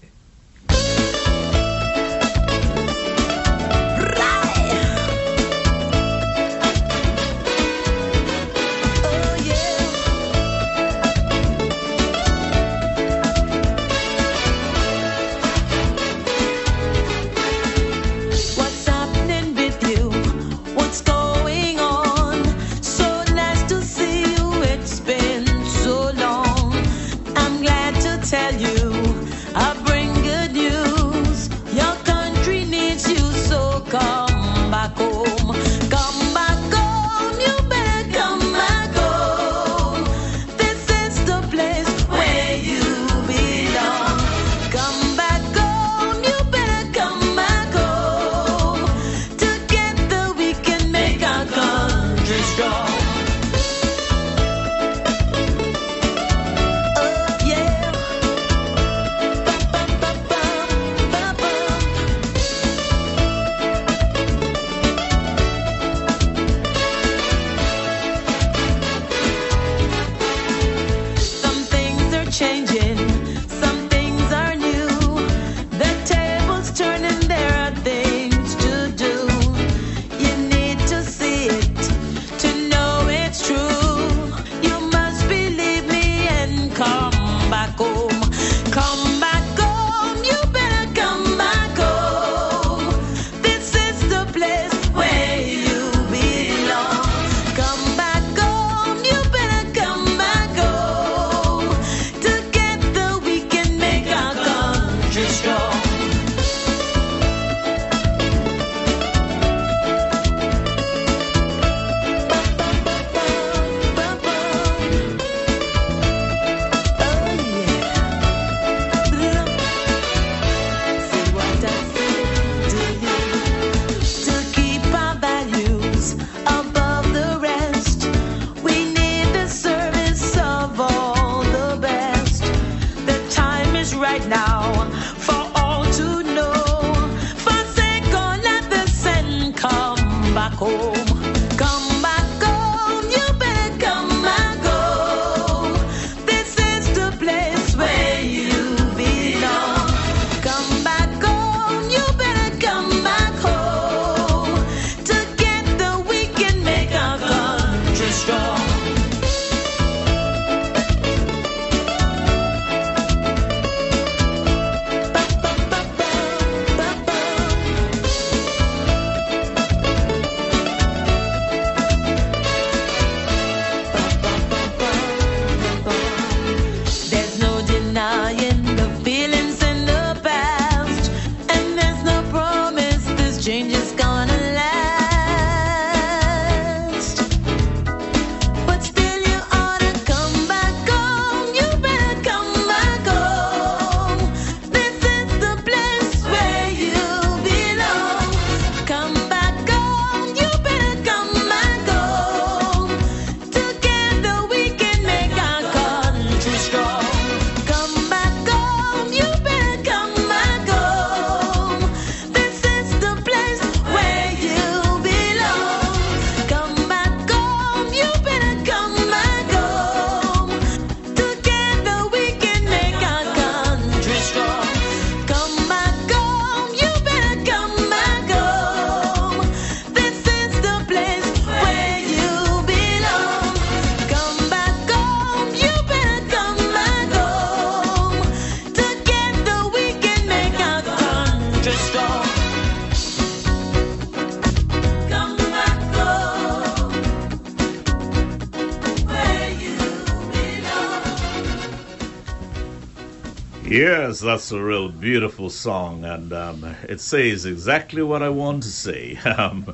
Yes, that's a real beautiful song, and um, it says exactly what I want to say. Um,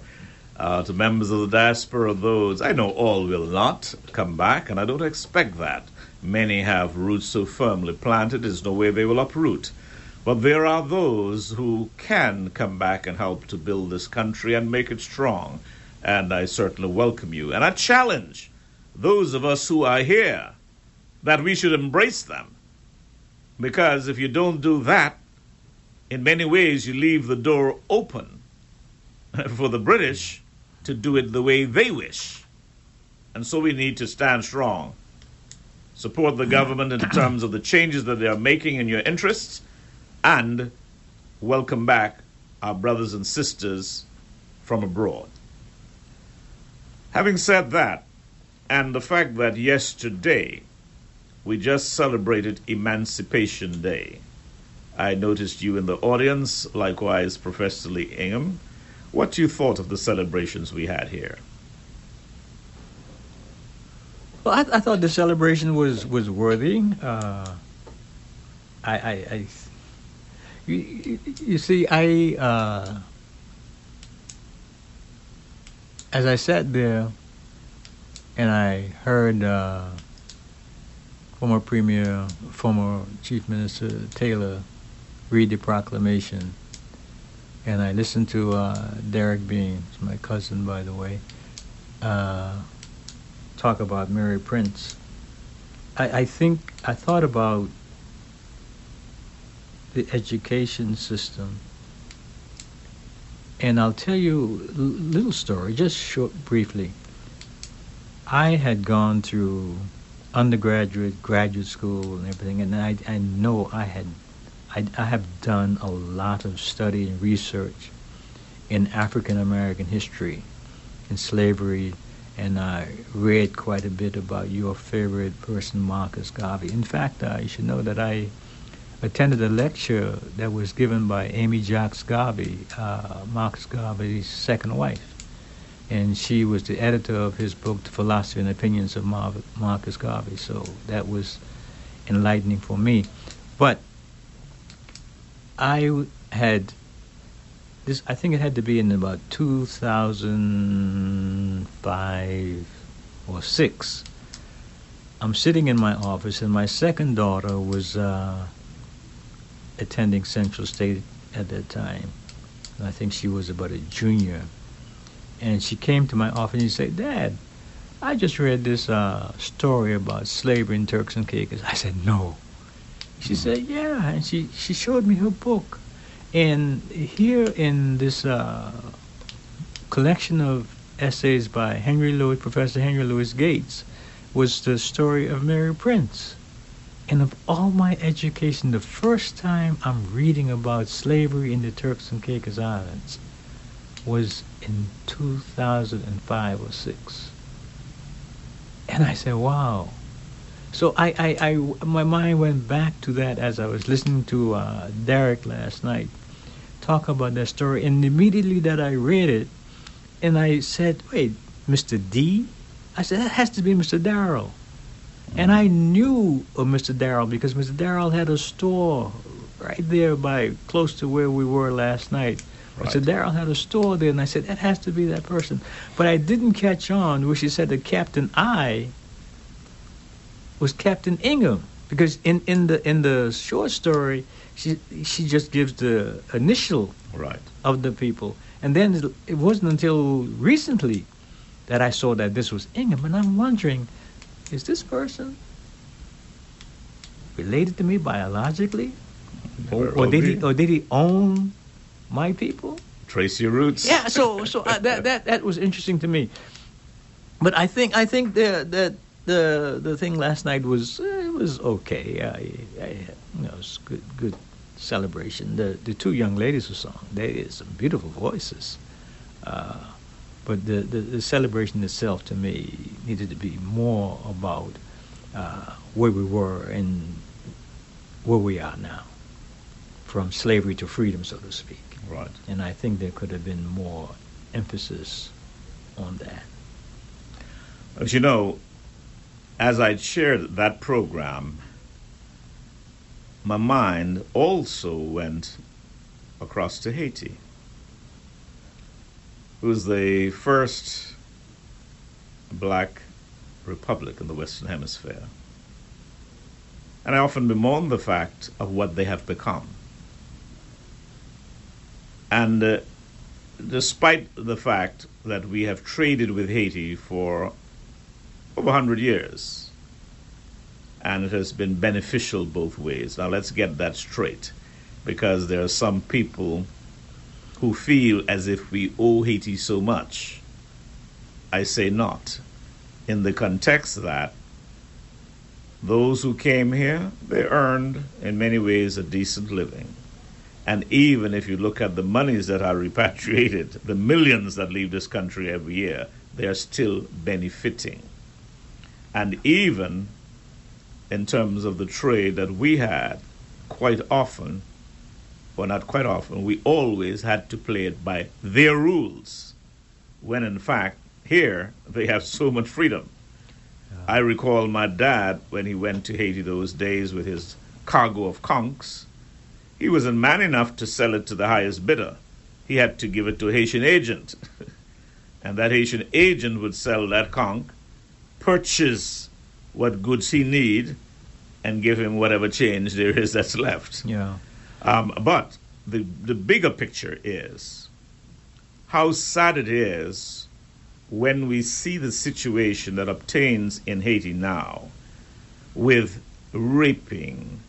uh, to members of the diaspora, those I know all will not come back, and I don't expect that. Many have roots so firmly planted, there's no way they will uproot. But there are those who can come back and help to build this country and make it strong. And I certainly welcome you. And I challenge those of us who are here that we should embrace them. Because if you don't do that, in many ways you leave the door open for the British to do it the way they wish. And so we need to stand strong. Support the government in terms of the changes that they are making in your interests and welcome back our brothers and sisters from abroad. Having said that, and the fact that yesterday we just celebrated Emancipation Day, I noticed you in the audience, likewise, Professor Lee Ingham. What you thought of the celebrations we had here? Well, I, I thought the celebration was was worthy. Uh, I, I, I you, you- see, I uh, as I sat there and I heard uh, former Premier, former Chief Minister Taylor read the proclamation, and I listened to uh, Derek Bean, my cousin, by the way, uh, talk about Mary Prince. I, I think I thought about the education system. And I'll tell you a little story, just short, briefly. I had gone through undergraduate, graduate school, and everything, and I, I know I had, I, I have done a lot of study and research in African American history, in slavery, and I read quite a bit about your favorite person, Marcus Garvey. In fact, uh, you should know that I attended a lecture that was given by Amy Jacques Garvey, uh, Marcus Garvey's second wife. And she was the editor of his book, The Philosophy and Opinions of Mar- Marcus Garvey. So that was enlightening for me. But I had this, I think it had to be in about 2005 or 6. I'm sitting in my office, and my second daughter was uh, attending Central State at that time. I think she was about a junior. And she came to my office and she said, Dad, I just read this uh, story about slavery in Turks and Caicos. I said, No. She said, Yeah. And she, she showed me her book. And here in this uh, collection of essays by Henry Louis, Professor Henry Louis Gates, was the story of Mary Prince. And of all my education, the first time I'm reading about slavery in the Turks and Caicos Islands was in 2005 or 6. And I said, wow. So I, I, I, my mind went back to that as I was listening to uh, Derek last night talk about that story. And immediately that I read it, and I said, wait, Mr. D? I said, that has to be Mr. Darrell. And I knew of Mr. Darrell because Mr. Darrell had a store right there by close to where we were last night. Right. said, Darrell had a store there, and I said, that has to be that person. But I didn't catch on where she said that Captain I was Captain Ingham. Because in, in the in the short story, she she just gives the initial Right. of the people. And then it- wasn't until recently that I saw that this was Ingham, and I'm wondering, is this person related to me biologically, or, or did he, or did he own my people? Trace your roots. Yeah, so so uh, that that that was interesting to me. But I think I think the the the the thing last night was uh, it was okay. I, I you know, it was good good celebration. The the two young ladies who sang, they had some beautiful voices. Uh, but the, the, the celebration itself to me needed to be more about uh, where we were and where we are now, from slavery to freedom, so to speak. Right. And I think there could have been more emphasis on that. But you know, as I shared that program, my mind also went across to Haiti. It was the first black republic in the Western Hemisphere. And I often bemoan the fact of what they have become. And uh, despite the fact that we have traded with Haiti for over 100 years, and it has been beneficial both ways. Now, let's get that straight, because there are some people who feel as if we owe Haiti so much. I say not, in the context that those who came here, they earned in many ways a decent living. And even if you look at the monies that are repatriated, the millions that leave this country every year, they are still benefiting. And even in terms of the trade that we had, quite often, well, not quite often, we always had to play it by their rules, when in fact, here they have so much freedom. I recall my dad when he went to Haiti those days with his cargo of conchs. He wasn't man enough to sell it to the highest bidder. He had to give it to a Haitian agent. and that Haitian agent would sell that conch, purchase what goods he need, and give him whatever change there is that's left. Yeah. Um, but the, the bigger picture is how sad it is when we see the situation that obtains in Haiti now with raping,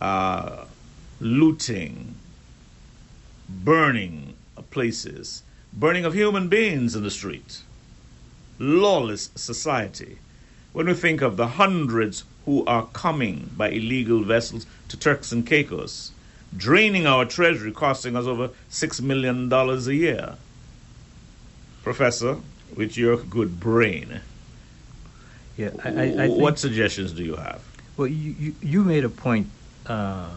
uh, looting, burning of places, burning of human beings in the street, lawless society. When we think of the hundreds who are coming by illegal vessels to Turks and Caicos, draining our treasury, costing us over $6 million a year. Professor, with your good brain, Yeah. I, I, I think, what suggestions do you have? Well, you, you, you made a point uh,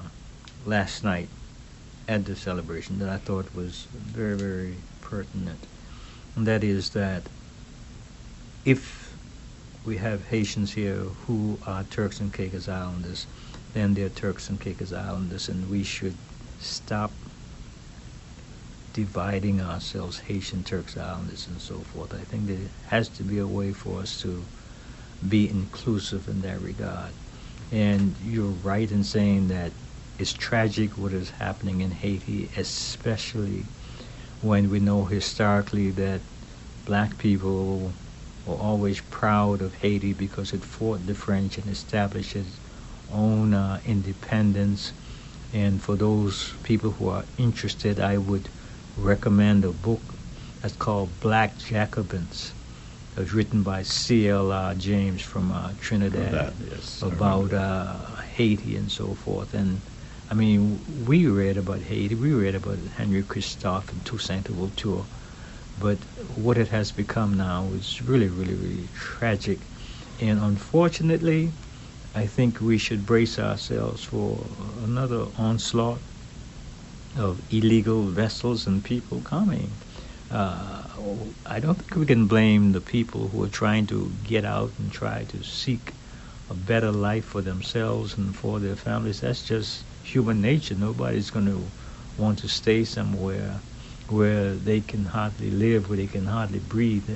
last night at the celebration that I thought was very, very pertinent. And that is that if we have Haitians here who are Turks and Caicos Islanders, then they're Turks and Caicos Islanders, and we should stop dividing ourselves, Haitian Turks Islanders and so forth. I think there has to be a way for us to be inclusive in that regard. And you're right in saying that it's tragic what is happening in Haiti, especially when we know historically that black people were always proud of Haiti because it fought the French and established its own uh, independence. And for those people who are interested, I would recommend a book that's called Black Jacobins. It was written by C.L. Uh, James from uh, Trinidad That, yes, about uh, Haiti and so forth. And I mean, we read about Haiti, we read about Henry Christophe and Toussaint Louverture, but what it has become now is really, really, really tragic. And unfortunately, I think we should brace ourselves for another onslaught of illegal vessels and people coming. Uh, I don't think we can blame the people who are trying to get out and try to seek a better life for themselves and for their families. That's just human nature. Nobody's going to want to stay somewhere where they can hardly live, where they can hardly breathe,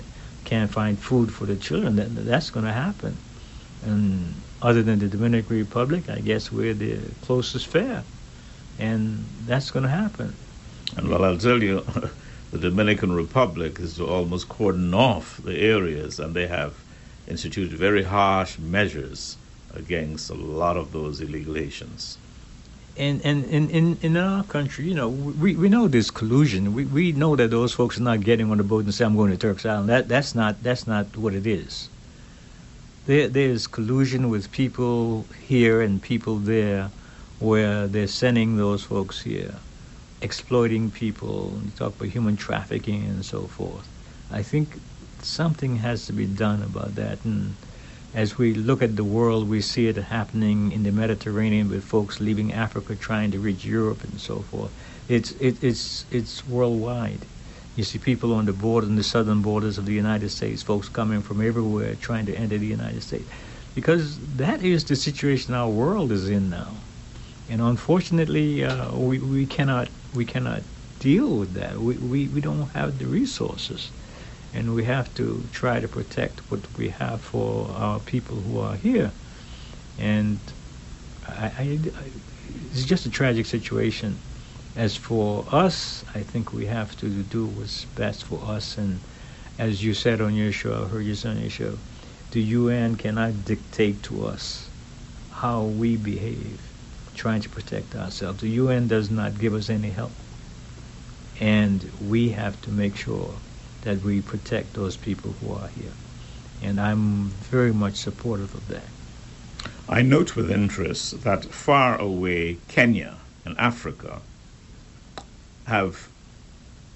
can't find food for the children. That, that's going to happen. And other than the Dominican Republic, I guess we're the closest fair. And that's going to happen. And well, I'll tell you, the Dominican Republic is almost cordoned off the areas, and they have instituted very harsh measures against a lot of those illegal Haitians. And, and, in, in our country, you know, we, we know there's collusion. We, we know that those folks are not getting on the boat and say, I'm going to Turks Island. That, that's, not, that's not what it is. There, there's collusion with people here and people there where they're sending those folks here, exploiting people. You talk about human trafficking and so forth. I think something has to be done about that. And as we look at the world, we see it happening in the Mediterranean with folks leaving Africa trying to reach Europe and so forth. It's it, it's it's worldwide. You see people on the border, the southern borders of the United States, folks coming from everywhere trying to enter the United States, because that is the situation our world is in now. and unfortunately, uh, we, we cannot we cannot deal with that. We, we, we don't have the resources, and we have to try to protect what we have for our people who are here. And I, I, it's just a tragic situation. As for us, I think we have to do what's best for us. And as you said on your show, I heard you say on your show, the UN cannot dictate to us how we behave trying to protect ourselves. The UN does not give us any help. And we have to make sure that we protect those people who are here. And I'm very much supportive of that. I note with interest that far away Kenya and Africa have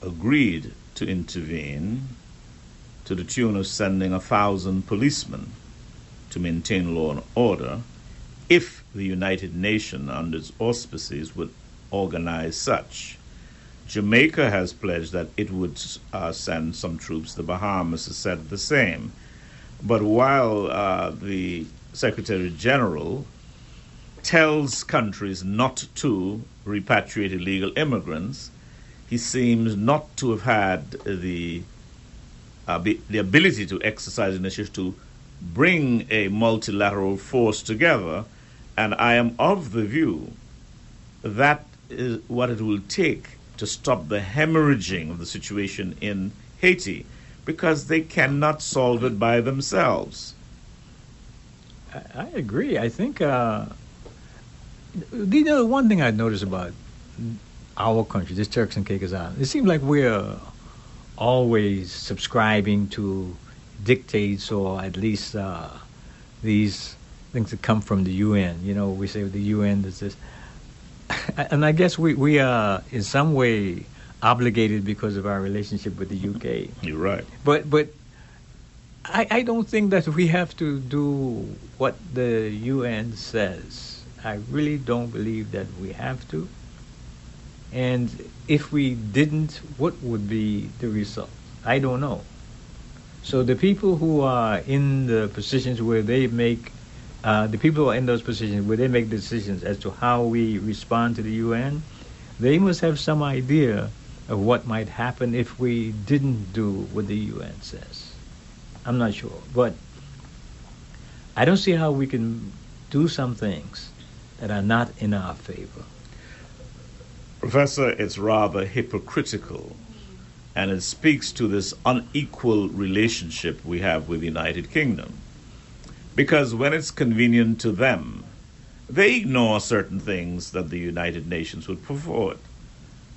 agreed to intervene to the tune of sending a thousand policemen to maintain law and order if the United Nations, under its auspices, would organize such. Jamaica has pledged that it would uh, send some troops. The Bahamas has said the same. But while uh, the Secretary General tells countries not to repatriate illegal immigrants, he seems not to have had the uh, be, the ability to exercise initiative to bring a multilateral force together. And I am of the view that is what it will take to stop the hemorrhaging of the situation in Haiti because they cannot solve it by themselves. I, agree. I think, uh, you know, one thing I noticed about our country, this Turks and Caicos Island, it seems like we're always subscribing to dictates or at least uh, these things that come from the UN. You know, we say the UN is this. And I guess we, we are in some way obligated because of our relationship with the UK. You're right. But but I, I don't think that we have to do what the UN says. I really don't believe that we have to. And if we didn't, what would be the result? I don't know. So the people who are in the positions where they make, uh, the people who are in those positions where they make decisions as to how we respond to the UN, they must have some idea of what might happen if we didn't do what the UN says. I'm not sure, but I don't see how we can do some things that are not in our favor. Professor, it's rather hypocritical, and it speaks to this unequal relationship we have with the United Kingdom. Because when it's convenient to them, they ignore certain things that the United Nations would put forward.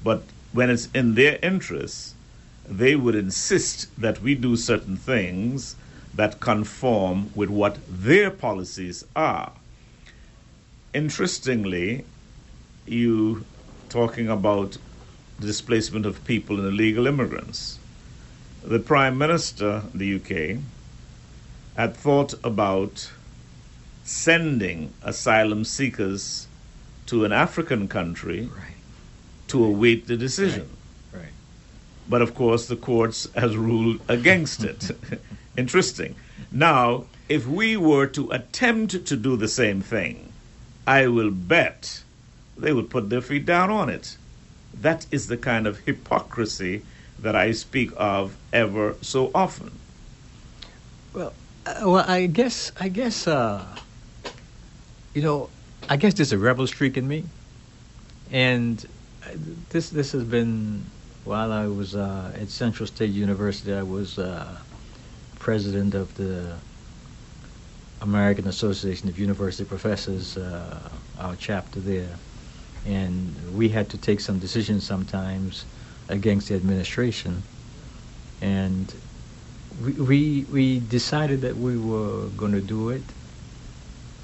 But when it's in their interests, they would insist that we do certain things that conform with what their policies are. Interestingly, you talking about the displacement of people and illegal immigrants. The Prime Minister, the UK, had thought about sending asylum seekers to an African country Right. to await the decision. Right. Right. But of course, the courts has ruled against it. Interesting. Now, if we were to attempt to do the same thing, I will bet they would put their feet down on it. That is the kind of hypocrisy that I speak of ever so often. Well, uh, well, I guess, I guess, uh, you know, I guess there's a rebel streak in me, and uh, this this has been while I was uh, at Central State University. I was uh, president of the American Association of University Professors, uh, our chapter there, and we had to take some decisions sometimes against the administration, and we we, decided that we were going to do it.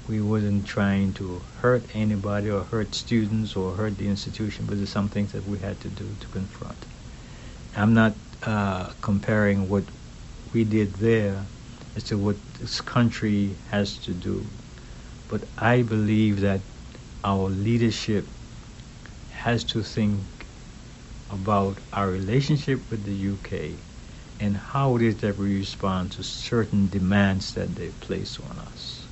We wasn't trying to hurt anybody or hurt students or hurt the institution, but there's some things that we had to do to confront. I'm not uh, comparing what we did there as to what this country has to do, but I believe that our leadership has to think about our relationship with the UK and how it is that we respond to certain demands that they place on us.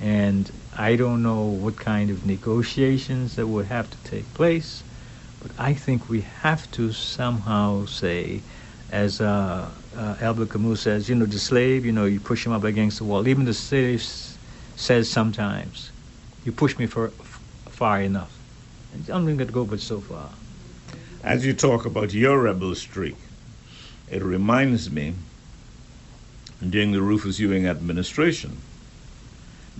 And I don't know what kind of negotiations that would have to take place, but I think we have to somehow say, as uh, uh, Albert Camus says, you know, the slave, you know, you push him up against the wall. Even the slave says sometimes, you push me for, far enough. I'm going to go but so far. As you talk about your rebel streak, it reminds me during the Rufus Ewing administration,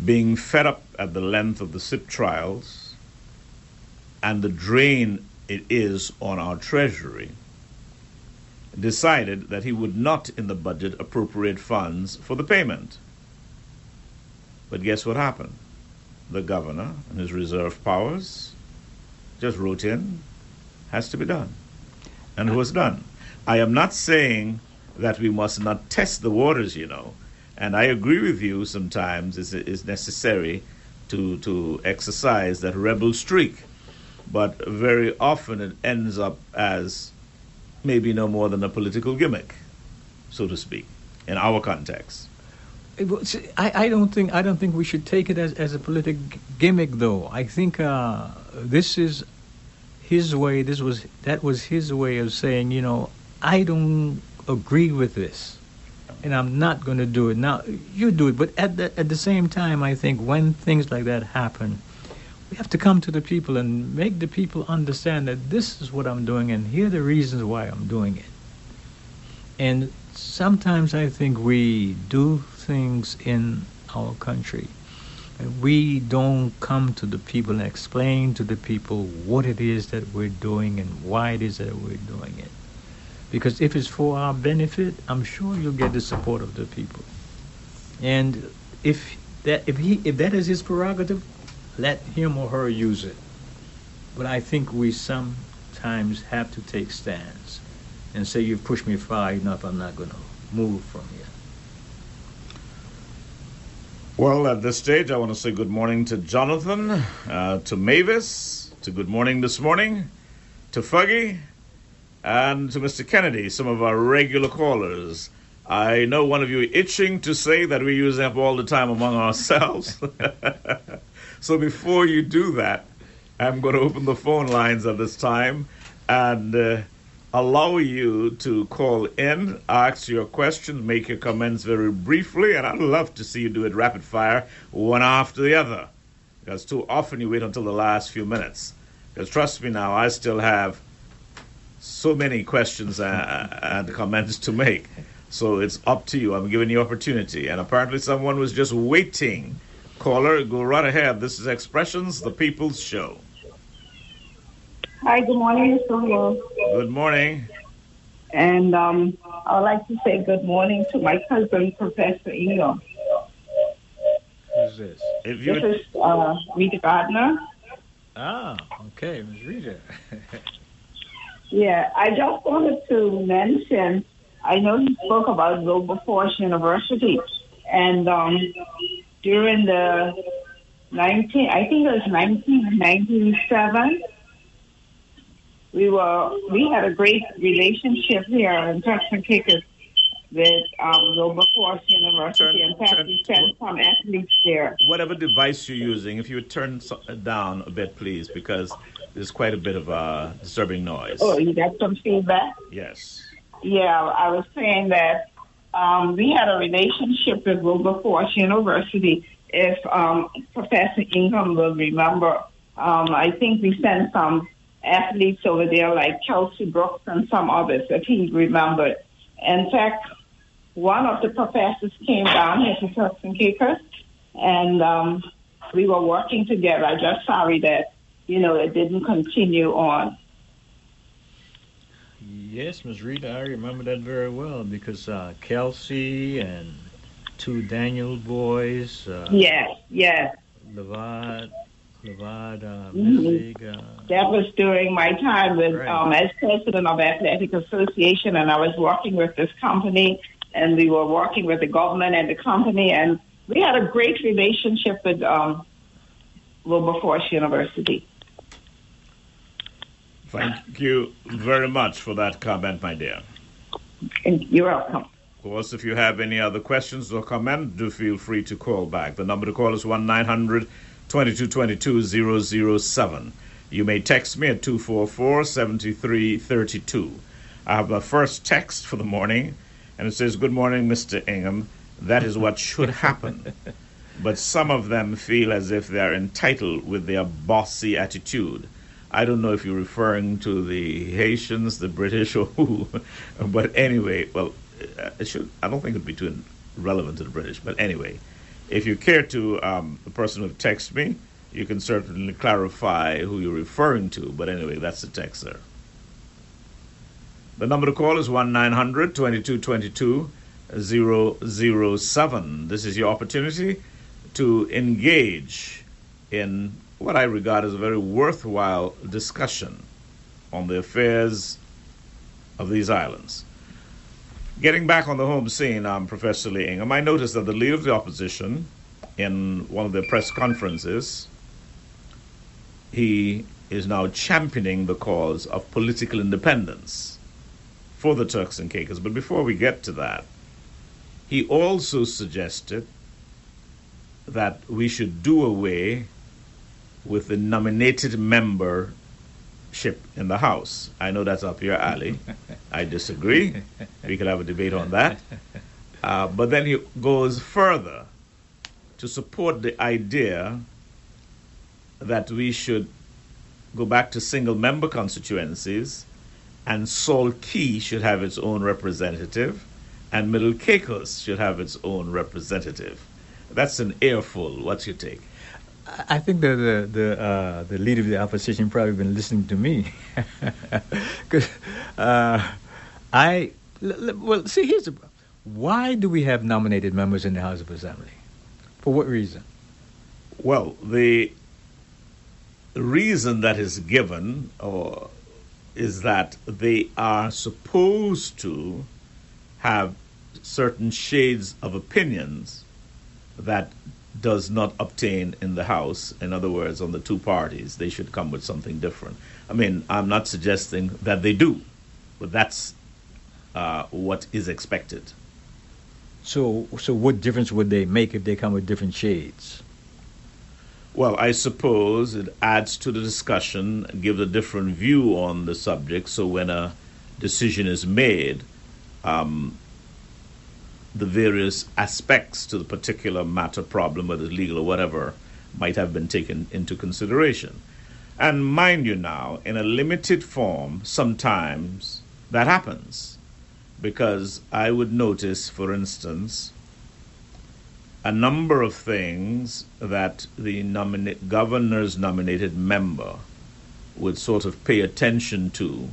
being fed up at the length of the SIP trials and the drain it is on our treasury, decided that he would not in the budget appropriate funds for the payment. But guess what happened? The governor and his reserve powers just wrote in, has to be done. And it was done. I am not saying that we must not test the waters, you know. And I agree with you sometimes it's, necessary to, to exercise that rebel streak. But very often it ends up as maybe no more than a political gimmick, so to speak, in our context. Was- I, I don't think I don't think we should take it as, as a political gimmick though. I think uh, this is his way. This was that was his way of saying, you know, I don't agree with this, and I'm not going to do it. Now you do it, but at the at the same time, I think when things like that happen, we have to come to the people and make the people understand that this is what I'm doing, and here are the reasons why I'm doing it. And sometimes I think we do things in our country. and We don't come to the people and explain to the people what it is that we're doing and why it is that we're doing it. Because if it's for our benefit, I'm sure you'll get the support of the people. And if that if he if that is his prerogative, let him or her use it. But I think we sometimes have to take stands and say you've pushed me far enough, I'm not going to move from here. Well, at this stage, I want to say good morning to Jonathan, uh, to Mavis, to Good Morning This Morning, to Fuggy, and to Mr. Kennedy, some of our regular callers. I know one of you itching to say that we use them all the time among ourselves. so before you do that, I'm going to open the phone lines at this time and uh, allow you to call in, ask your questions, make your comments very briefly, and I'd love to see you do it rapid fire, one after the other. Because too often you wait until the last few minutes. Because trust me now, I still have so many questions uh, and comments to make. So it's up to you. I'm giving you opportunity. And apparently someone was just waiting. Caller, go right ahead. This is Expressions, the People's Show. Hi, good morning, Mr. Good morning. And um, I would like to say good morning to my cousin, Professor Ingham. Who's this? If you This is uh, Rita Gardner. Ah, okay, Ms. Rita. Yeah, I just wanted to mention, I know you spoke about Wilberforce University. And um, during the 19, I think it was 1997, we were, we had a great relationship here in Turks and with um, Wilberforce University. Turn- turn- we sent some athletes there. whatever device you're using, if you would turn down a bit, please, because there's quite a bit of uh, disturbing noise. Oh, you got some feedback? Yes. Yeah, I was saying that um, we had a relationship with Wilberforce University. If um, Professor Ingham will remember, um, I think we sent some athletes over there, like Kelsey Brooks and some others, if he remembered. In fact, one of the professors came down here to Turks and Caicos, and um, we were working together. I'm just sorry that you know it didn't continue on. yes, Ms. Rita, I remember that very well because uh, Kelsey and two Daniel boys, uh, Yes, yes. Levad, Levad, uh, Mhm. Mizig, uh, That was during my time with Right. um, as president of Athletic Association, and I was working with this company, and we were working with the government and the company, and we had a great relationship with um, Wilberforce University. Thank you very much for that comment, my dear. You're welcome. Of course, if you have any other questions or comments, do feel free to call back. The number to call is 1 900 2222 007. You may text me at 244 7332. I have my first text for the morning, and it says, Good morning, Mr. Ingham. That is what should happen. but some of them feel as if they are entitled with their bossy attitude. I don't know if you're referring to the Haitians, the British, or who, but anyway, well, it should. I don't think it'd be too relevant to the British, but anyway, if you care to, um, the person who texted me, you can certainly clarify who you're referring to. But anyway, that's the text there. The number to call is 1 900 2222 007. This is your opportunity to engage in what I regard as a very worthwhile discussion on the affairs of these islands. Getting back on the home scene, um, Professor Lee Ingham, I noticed that the leader of the opposition, in one of their press conferences, he is now championing the cause of political independence for the Turks and Caicos. But before we get to that, he also suggested that we should do away with the nominated membership in the House. I know that's up your alley. I disagree. We could have a debate on that. Uh, but then he goes further to support the idea that we should go back to single member constituencies and Salt Cay should have its own representative and Middle Caicos should have its own representative. That's an earful. What's your take? I think the the the, uh, the leader of the opposition probably been listening to me, because uh, I well see here's the why do we have nominated members in the House of Assembly? For what reason? Well, the reason that is given or is that they are supposed to have certain shades of opinions that does not obtain in the House. In other words, on the two parties, they should come with something different. I mean, I'm not suggesting that they do, but that's uh, what is expected. So so what difference would they make if they come with different shades? Well, I suppose it adds to the discussion, gives a different view on the subject. So when a decision is made, um, the various aspects to the particular matter, problem, whether it's legal or whatever, might have been taken into consideration. And mind you now, in a limited form, sometimes that happens. Because I would notice, for instance, a number of things that the governor's nominated member would sort of pay attention to,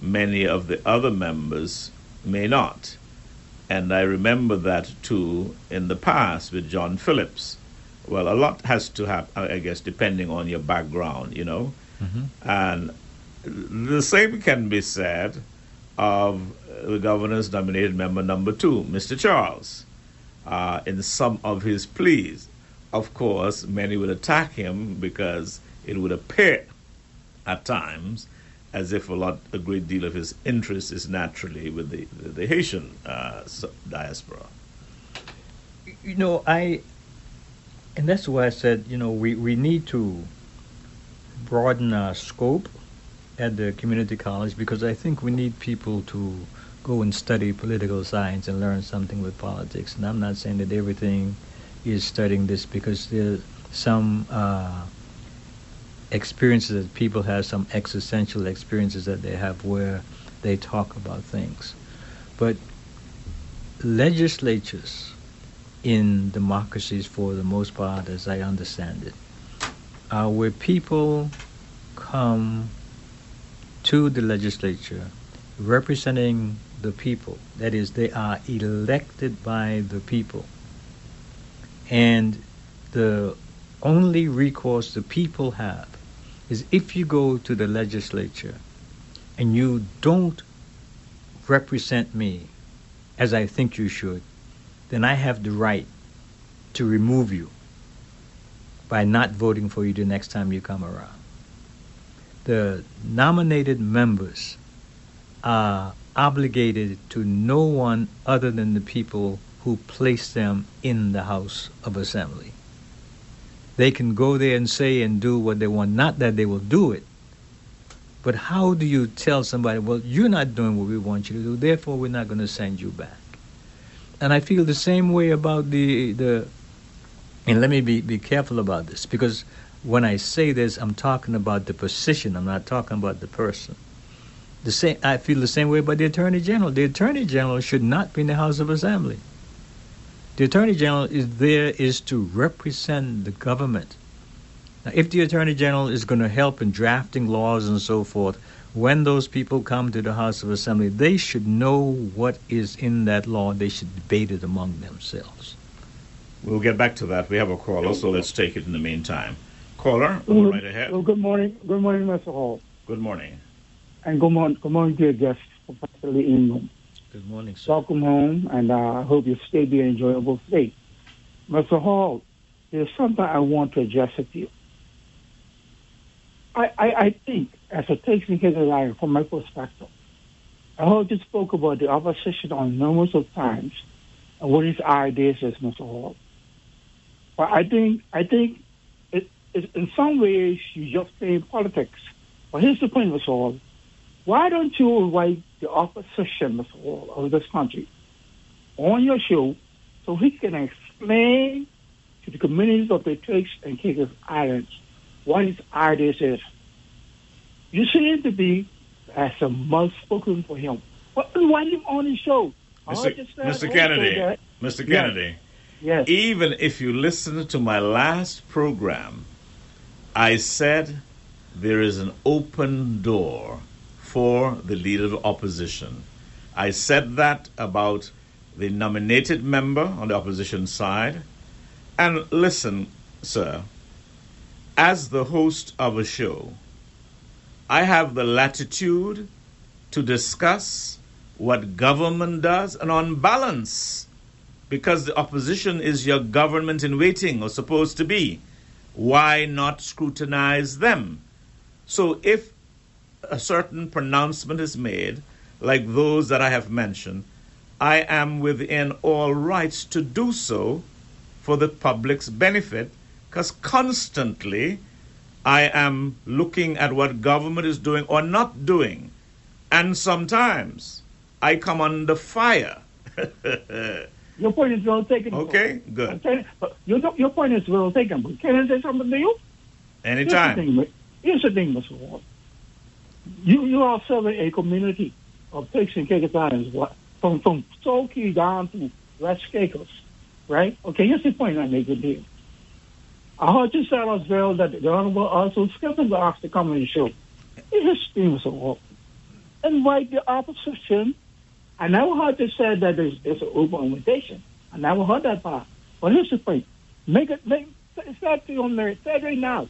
many of the other members may not. And I remember that too in the past with John Phillips. Well, a lot has to happen, I guess, depending on your background, you know. And the same can be said of the governor's nominated member number two, Mr. Charles, uh, in some of his pleas. Of course, many would attack him because it would appear at times as if a lot, a great deal of his interest is naturally with the, the, the Haitian uh, diaspora. You know, I, and that's why I said, you know, we, we need to broaden our scope at the community college because I think we need people to go and study political science and learn something with politics. And I'm not saying that everything is studying this because there's some uh, experiences that people have, some existential experiences that they have where they talk about things. But legislatures in democracies, for the most part, as I understand it, are where people come to the legislature representing the people. That is, they are elected by the people. And the only recourse the people have is if you go to the legislature and you don't represent me as I think you should, then I have the right to remove you by not voting for you the next time you come around. The nominated members are obligated to no one other than the people who place them in the House of Assembly. They can go there and say and do what they want. Not that they will do it, but how do you tell somebody, well, you're not doing what we want you to do, therefore we're not going to send you back? And I feel the same way about the the. And let me be, be careful about this because when I say this, I'm talking about the position. I'm not talking about the person. The same. I feel the same way about the Attorney General. The Attorney General should not be in the House of Assembly. The Attorney General is there is to represent the government. Now, if the Attorney General is going to help in drafting laws and so forth, when those people come to the House of Assembly, they should know what is in that law. They should debate it among themselves. We'll get back to that. We have a caller, so let's take it in the meantime. Caller, go right ahead. Well, good morning. Good morning, Mr. Hall. Good morning. And good morning, good morning to your guest, Professor Lee Ingham. Good morning, sir. Welcome home, and uh, I hope you stay be an enjoyable stay. Mr. Hall, there's something I want to address with you. I, I, I think, as a in Carolina, from my perspective, I heard you spoke about the opposition on numerous of times and what his ideas is, Mr. Hall. But I think, I think, it, it, in some ways, you just play politics. But here's the point, Mr. Hall. Why don't you invite the opposition, Mr. Hall, of this country on your show so he can explain to the communities of the Turks and Caicos Islands what his ideas is. You seem to be as a mouth spoken for him. But invite him on the show. Mr. you Mr. Kennedy, Mr. Yes. Kennedy, Yes. even if you listen to my last program, I said there is an open door for the leader of the opposition. I said that about the nominated member on the opposition side. And listen, sir, as the host of a show, I have the latitude to discuss what government does, and on balance, because the opposition is your government in waiting or supposed to be, why not scrutinize them? So if a certain pronouncement is made, like those that I have mentioned, I am within all rights to do so for the public's benefit, because constantly I am looking at what government is doing or not doing. And sometimes I come under fire. Your point is well taken. Okay, good. Okay, uh, your, your point is well taken. But can I say something to you? Anytime. Here's the thing, here's the thing Mr. Ward. You you are serving a community of pigs and what- from from Toki down to West Caicos, right? Okay, here's the point I'm making here. I heard you say as well that the Honorable also Skipper asked to come on the show. Thing, Mr. Ward. Invite the opposition. I never heard you say that there's, there's an open invitation. I never heard that part. But here's the point. Make it, make, not to on there. Say right now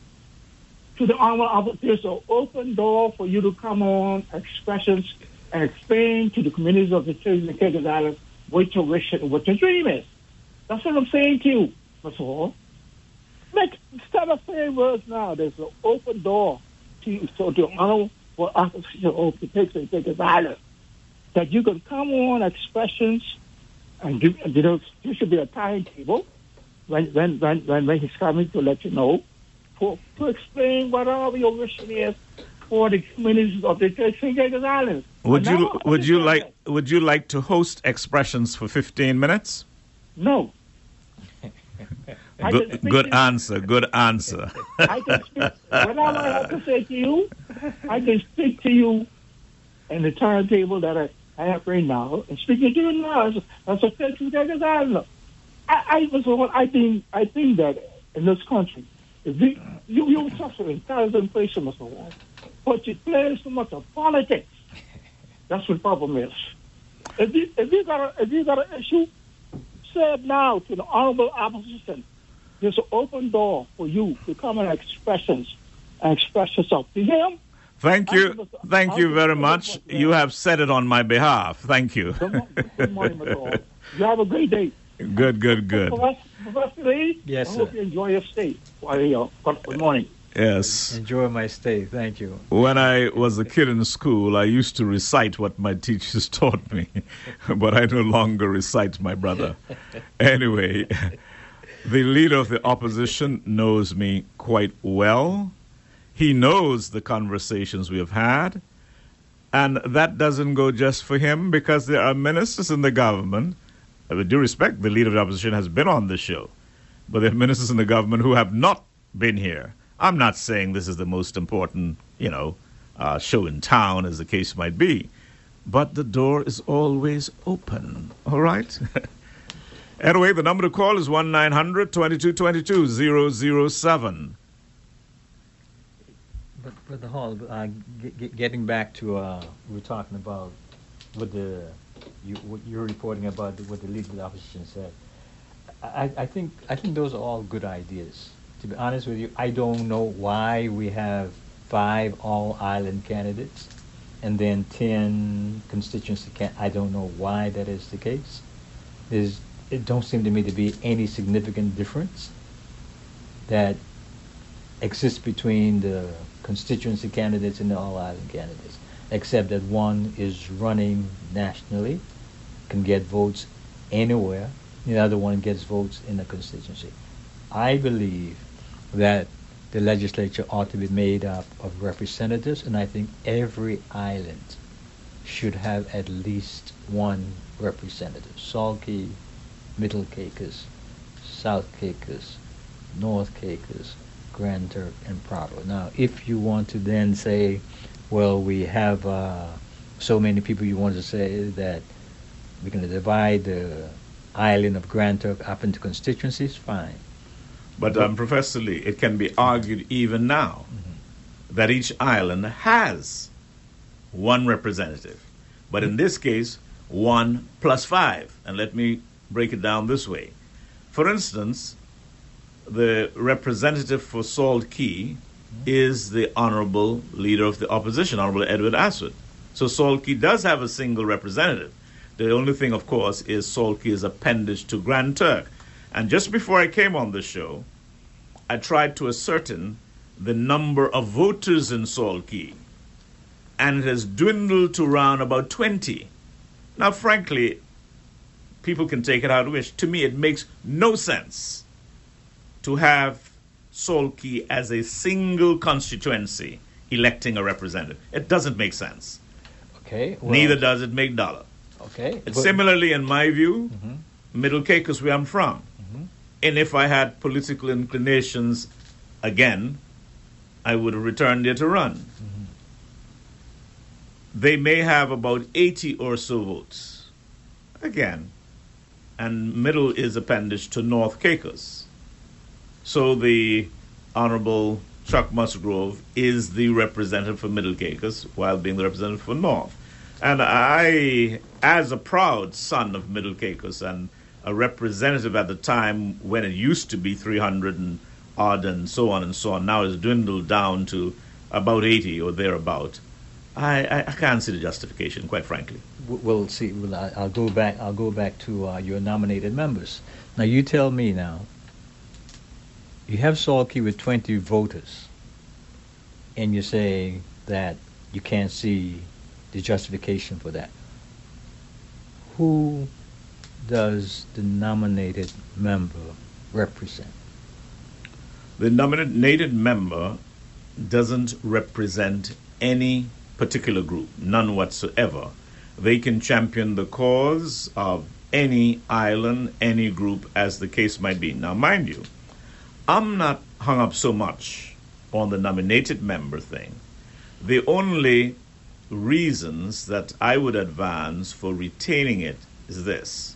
to the armor of an open door for you to come on expressions and explain to the communities of the children of Caicos Islands what your wish and what your dream is. That's what I'm saying to you, Mr. all. Make instead of saying words now, there's an open door to you so to honor for opposition of the Caicos and Islands. That you can come on expressions and give, you know, there should be a timetable when when when, when he's coming to let you know to explain what whatever your vision is for the communities of the of Caicos Islands. Would And you would you like would you like to host expressions for 15 minutes? No. Good, good answer. Good answer. I can speak. Whatever I have to say to you, I can speak to you in the timetable that I, I have right now. And speaking to you now as a Caicos Islands. I, I, was what I think. I think that in this country, if you you you such an intelligent person, Mr. Wall, but it plays so much of politics. That's what the problem is. If you if you got a if you got an issue, say it now to the honorable opposition. There's an open door for you to come and expressions and express yourself to him. Thank you. Thank you very much. You have said it on my behalf. Thank you. Good, morning. You have a great day. Good, good, good. Professor, Professor Lee, Yes, I hope sir. you enjoy your stay while you're. Good, good morning. Yes. Enjoy my stay. Thank you. When I was a kid in school, I used to recite what my teachers taught me, but I no longer recite, my brother. Anyway, the leader of the opposition knows me quite well. He knows the conversations we have had. And that doesn't go just for him because there are ministers in the government. With due respect, the leader of the opposition has been on the show, but there are ministers in the government who have not been here. I'm not saying this is the most important, you know, uh, show in town, as the case might be, but the door is always open. All right. anyway, the number to call is one 2222 007 But Brother Hall, uh, g- g- getting back to uh, we were talking about what the you what you're reporting about what the leader of the opposition said. I, I think I think those are all good ideas. To be honest with you, I don't know why we have five all island candidates and then ten constituency can I don't know why that is the case. There's it don't seem to me to be any significant difference that exists between the constituency candidates and the all island candidates, except that one is running nationally, can get votes anywhere, the other one gets votes in the constituency. I believe that the legislature ought to be made up of representatives, and I think every island should have at least one representative. Salt Cay, Middle Caicos, South Caicos, North Caicos, Grand Turk, and Provo. Now, if you want to then say, well, we have uh, so many people, you want to say that we're going to divide the island of Grand Turk up into constituencies, fine. But um, Professor Lee, it can be argued even now that each island has one representative. But in this case, one plus five. And let me break it down this way. For instance, the representative for Salt Cay is the honorable leader of the opposition, Honorable Edwin Astwood. So Salt Cay does have a single representative. The only thing, of course, is Salt appendage to Grand Turk. And just before I came on the show, I tried to ascertain the number of voters in Cay, and it has dwindled to around about 20. Now, frankly, people can take it how they wish. To me, it makes no sense to have Cay as a single constituency electing a representative. It doesn't make sense. Okay. well, Neither does it make dollar. Okay. And similarly, in my view, Mhm. Middle Caicos, where I'm from, Mhm. and if I had political inclinations again, I would have returned there to run. They may have about 80 or so votes. Again, and middle is appendage to North Caicos. So the Honorable Chuck Musgrove is the representative for Middle Caicos while being the representative for North. And I, as a proud son of Middle Caicos and a representative at the time when it used to be 300 and odd and so on and so on, now it's dwindled down to about 80 or thereabout. I, I, can't see the justification, quite frankly. we'll see. Well, I- I'll go back. I'll go back to uh, your nominated members. Now, you tell me now. You have Salt with 20 voters, and you say that you can't see the justification for that. Who does the nominated member represent? The nominated member doesn't represent any particular group, none whatsoever. They can champion the cause of any island, any group, as the case might be. Now, mind you, I'm not hung up so much on the nominated member thing. The only reasons that I would advance for retaining it is this.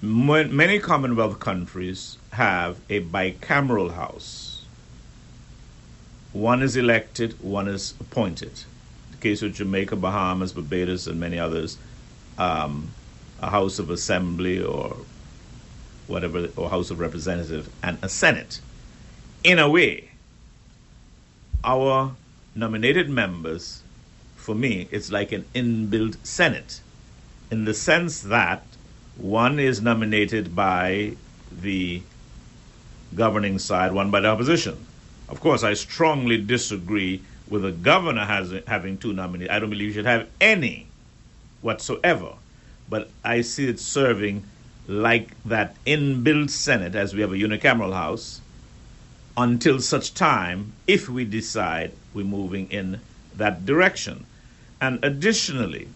Many Commonwealth countries have a bicameral house. One is elected, one is appointed. The case of Jamaica, Bahamas, Barbados, and many others, um, a House of Assembly or whatever, or House of Representative, and a Senate. In a way, our nominated members, for me, it's like an inbuilt Senate, in the sense that one is nominated by the governing side, one by the opposition. Of course, I strongly disagree with the governor has, having two nominees. I don't believe you should have any whatsoever. But I see it serving like that inbuilt Senate, as we have a unicameral House, until such time, if we decide we're moving in that direction. And additionally,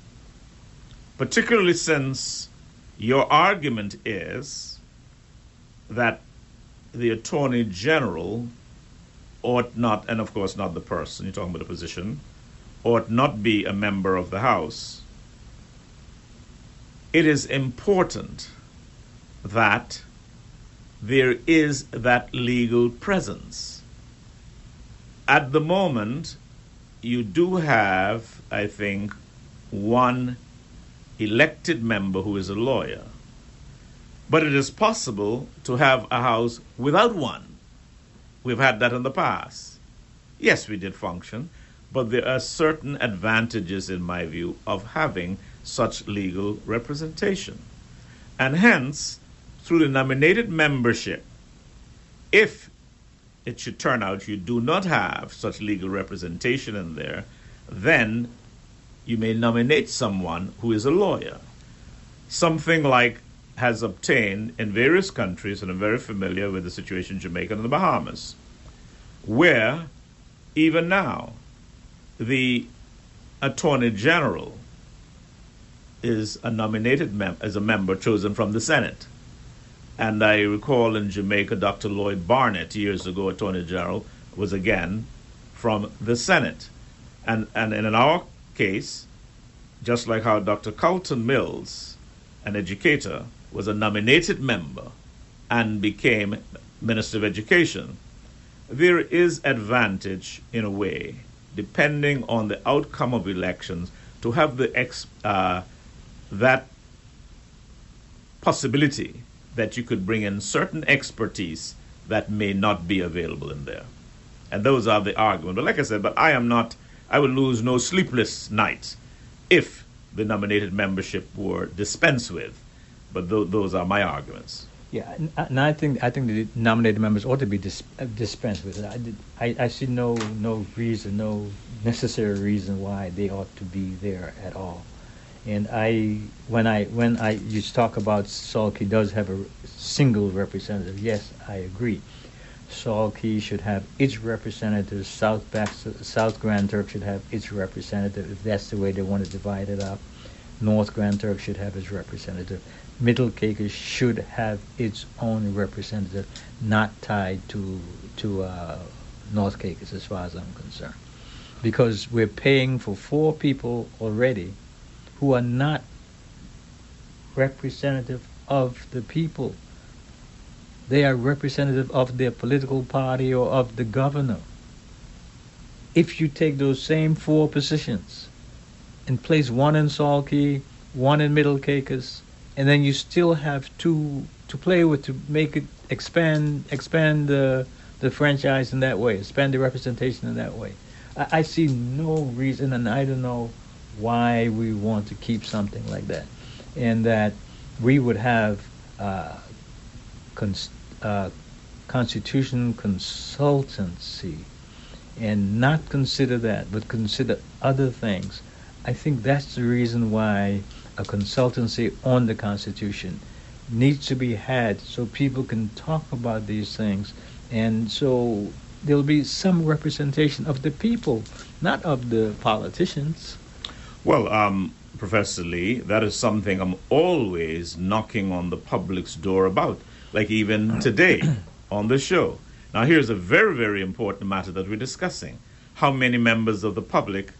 particularly since your argument is that the Attorney General ought not, and of course not the person, you're talking about the position, ought not be a member of the House, it is important that there is that legal presence. At the moment, you do have, I think, one elected member who is a lawyer. But it is possible to have a house without one. We've had that in the past. Yes, we did function, but there are certain advantages, in my view, of having such legal representation. And hence, through the nominated membership, if it should turn out you do not have such legal representation in there, then you may nominate someone who is a lawyer. Something like has obtained in various countries, and I'm very familiar with the situation in Jamaica and the Bahamas, where even now the Attorney General is a nominated mem- as a member chosen from the Senate. And I recall in Jamaica, Dr. Lloyd Barnett, years ago, Attorney General, was again from the Senate. And, and in our case, just like how Dr. Carlton Mills, an educator, was a nominated member and became Minister of Education, there is advantage in a way, depending on the outcome of elections, to have the ex, uh, that possibility that you could bring in certain expertise that may not be available in there. And those are the arguments. But like I said, but I am not, I would lose no sleepless nights if the nominated membership were dispensed with. But th- those are my arguments. Yeah, and- I think I think the nominated members ought to be dis- uh, dispensed with. I, did, I I see no no reason, no necessary reason why they ought to be there at all. And I when I when I you talk about Salt Cay does have a single representative. Yes, I agree. Salt Cay should have its representative. South Bax- South Grand Turk should have its representative if that's the way they want to divide it up. North Grand Turk should have its representative. Middle Caicos should have its own representative, not tied to to uh, North Caicos, as far as I'm concerned, because we're paying for four people already who are not representative of the people. They are representative of their political party or of the governor. If you take those same four positions and place one in Salt Cay, one in Middle Caicos, and then you still have two to play with to make it expand expand the the franchise in that way, expand the representation in that way. I, I see no reason, and I don't know why we want to keep something like that, and that we would have uh, cons- uh, constitution consultancy and not consider that, but consider other things. I think that's the reason why a consultancy on the Constitution needs to be had so people can talk about these things and so there'll be some representation of the people, not of the politicians. Well, um, Professor Lee, that is something I'm always knocking on the public's door about, like even today on the show. Now, here's a very, very important matter that we're discussing. How many members of the public,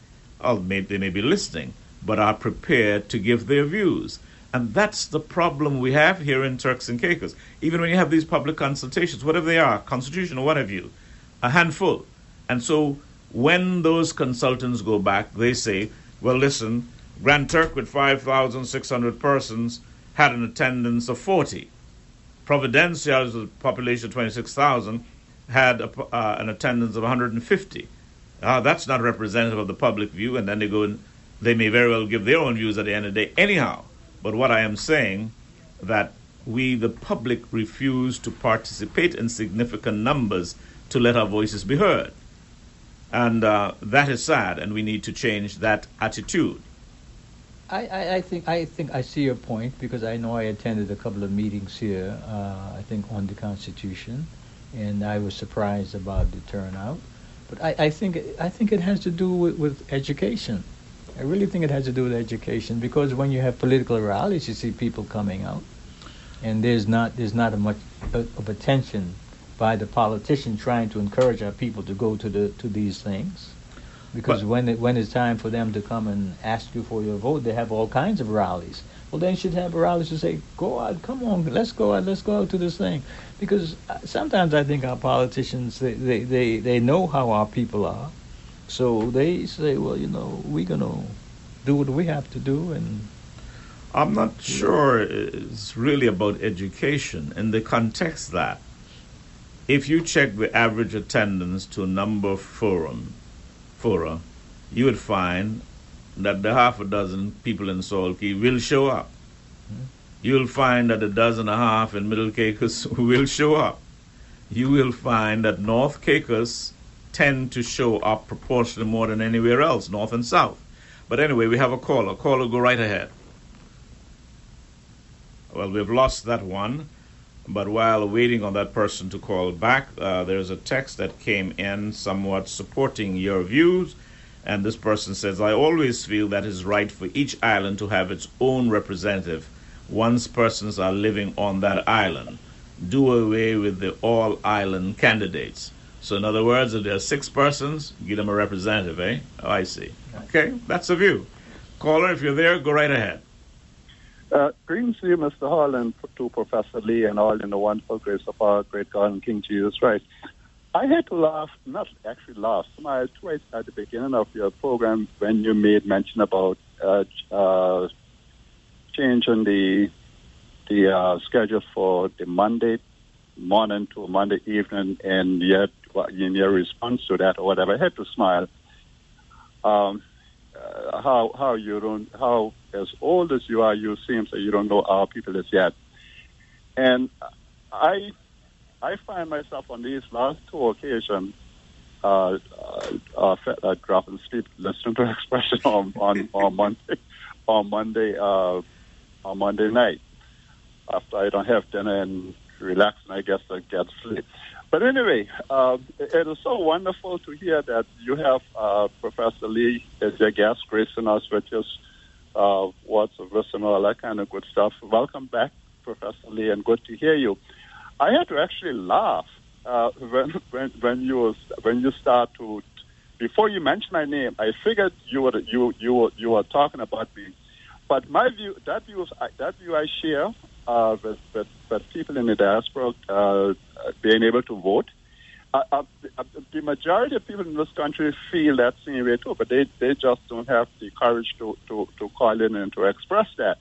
oh, may, they may be listening, but are prepared to give their views? And that's the problem we have here in Turks and Caicos. Even when you have these public consultations, whatever they are, constitutional, what have you, a handful. And so when those consultants go back, they say, well, listen, Grand Turk with 5,600 persons had an attendance of 40. Providencia, with a population of 26,000, had a, uh, an attendance of 150. Uh, that's not representative of the public view, and then they go and they may very well give their own views at the end of the day, anyhow. But what I am saying that we, the public, refuse to participate in significant numbers to let our voices be heard. And uh, that is sad, and we need to change that attitude. I, I, I think I think I see your point because I know I attended a couple of meetings here. Uh, I think on the Constitution, and I was surprised about the turnout. But I, I think I think it has to do with, with education. I really think it has to do with education because when you have political rallies, you see people coming out, and there's not there's not a much of attention by the politician trying to encourage our people to go to the to these things. Because But- when it, when it's time for them to come and ask you for your vote, they have all kinds of rallies. Well, then you should have rallies to say, "Go out, come on, let's go out, let's go out to this thing." Because uh, sometimes I think our politicians they, they, they, they know how our people are, so they say, "Well, you know, we're gonna do what we have to do," and I'm not sure it's really about education in the context that if you check the average attendance to a number of forum, fora, you would find that the half a dozen people in Salt Cay will show up. You'll find that a dozen and a half in Middle Caicos will show up. You will find that North Caicos tend to show up proportionally more than anywhere else, North and South. But anyway, we have a caller. Caller, go right ahead. Well, we've lost that one, but while waiting on that person to call back, uh, there's a text that came in somewhat supporting your views. And this person says, I always feel that it's right for each island to have its own representative once persons are living on that island. Do away with the all island candidates. So, in other words, if there are six persons, give them a representative, eh? Oh, I see. Okay, that's a view. Caller, if you're there, go right ahead. Uh, greetings to you, Mr. Hall, and to Professor Lee, and all in the wonderful grace of our great God and King Jesus Christ. I had to laugh, not actually laugh, smile twice at the beginning of your program when you made mention about uh, uh, changing the the uh, schedule for the Monday morning to Monday evening, and yet in your response to that or whatever, I had to smile. Um, uh, how how you don't how as old as you are, you seem that you don't know our people as yet. And I I find myself on these last two occasions uh, uh, uh, uh, dropping asleep listening to expression on on, on Monday on Monday uh, on Monday night after I don't have dinner and relax and I guess I get sleep. But anyway, uh, it it is so wonderful to hear that you have uh, Professor Lee as your guest, gracing us with his uh, words of wisdom all that kind of good stuff. Welcome back, Professor Lee, and good to hear you. I had to actually laugh uh, when, when when you when you start to before you mentioned my name. I figured you were you you were you were talking about me, but my view that view that view I share uh, with, with with people in the diaspora uh, being able to vote. Uh, uh, the majority of people in this country feel that same way too, but they, they just don't have the courage to, to, to call in and to express that.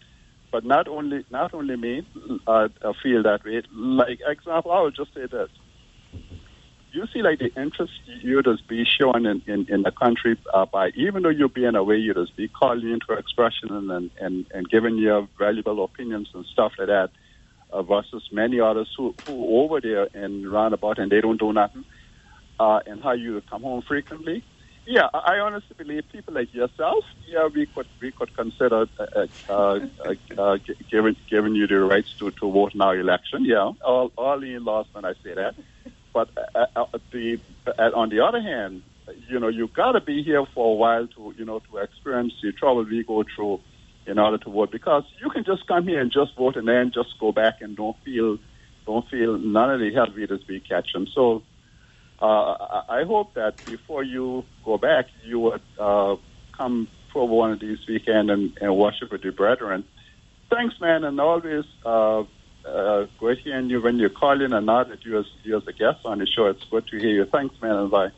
But not only not only me uh, feel that way. Like example, I would just say this: you see, like the interest you just be shown in, in, in the country uh, by even though you're being away, you just be calling into expression and, and and giving your valuable opinions and stuff like that uh, versus many others who, who over there and roundabout and they don't do nothing, uh, and how you come home frequently. Yeah, I honestly believe people like yourself, yeah, we could we could consider uh, uh, uh, uh, giving giving you the rights to, to vote in our election. Yeah, all all in laws when I say that. But uh, uh, the uh, on the other hand, you know, you got to be here for a while to you know to experience the trouble we go through in order to vote because you can just come here and just vote and then just go back and don't feel don't feel none of the we just be catching. So uh, I hope that before you go back, you would uh, come for one of these weekend and, and worship with your brethren. Thanks, man, and always uh, uh, great hearing you when you call in and now that you as you as a guest on the show. It's good to hear you. Thanks, man, and bye.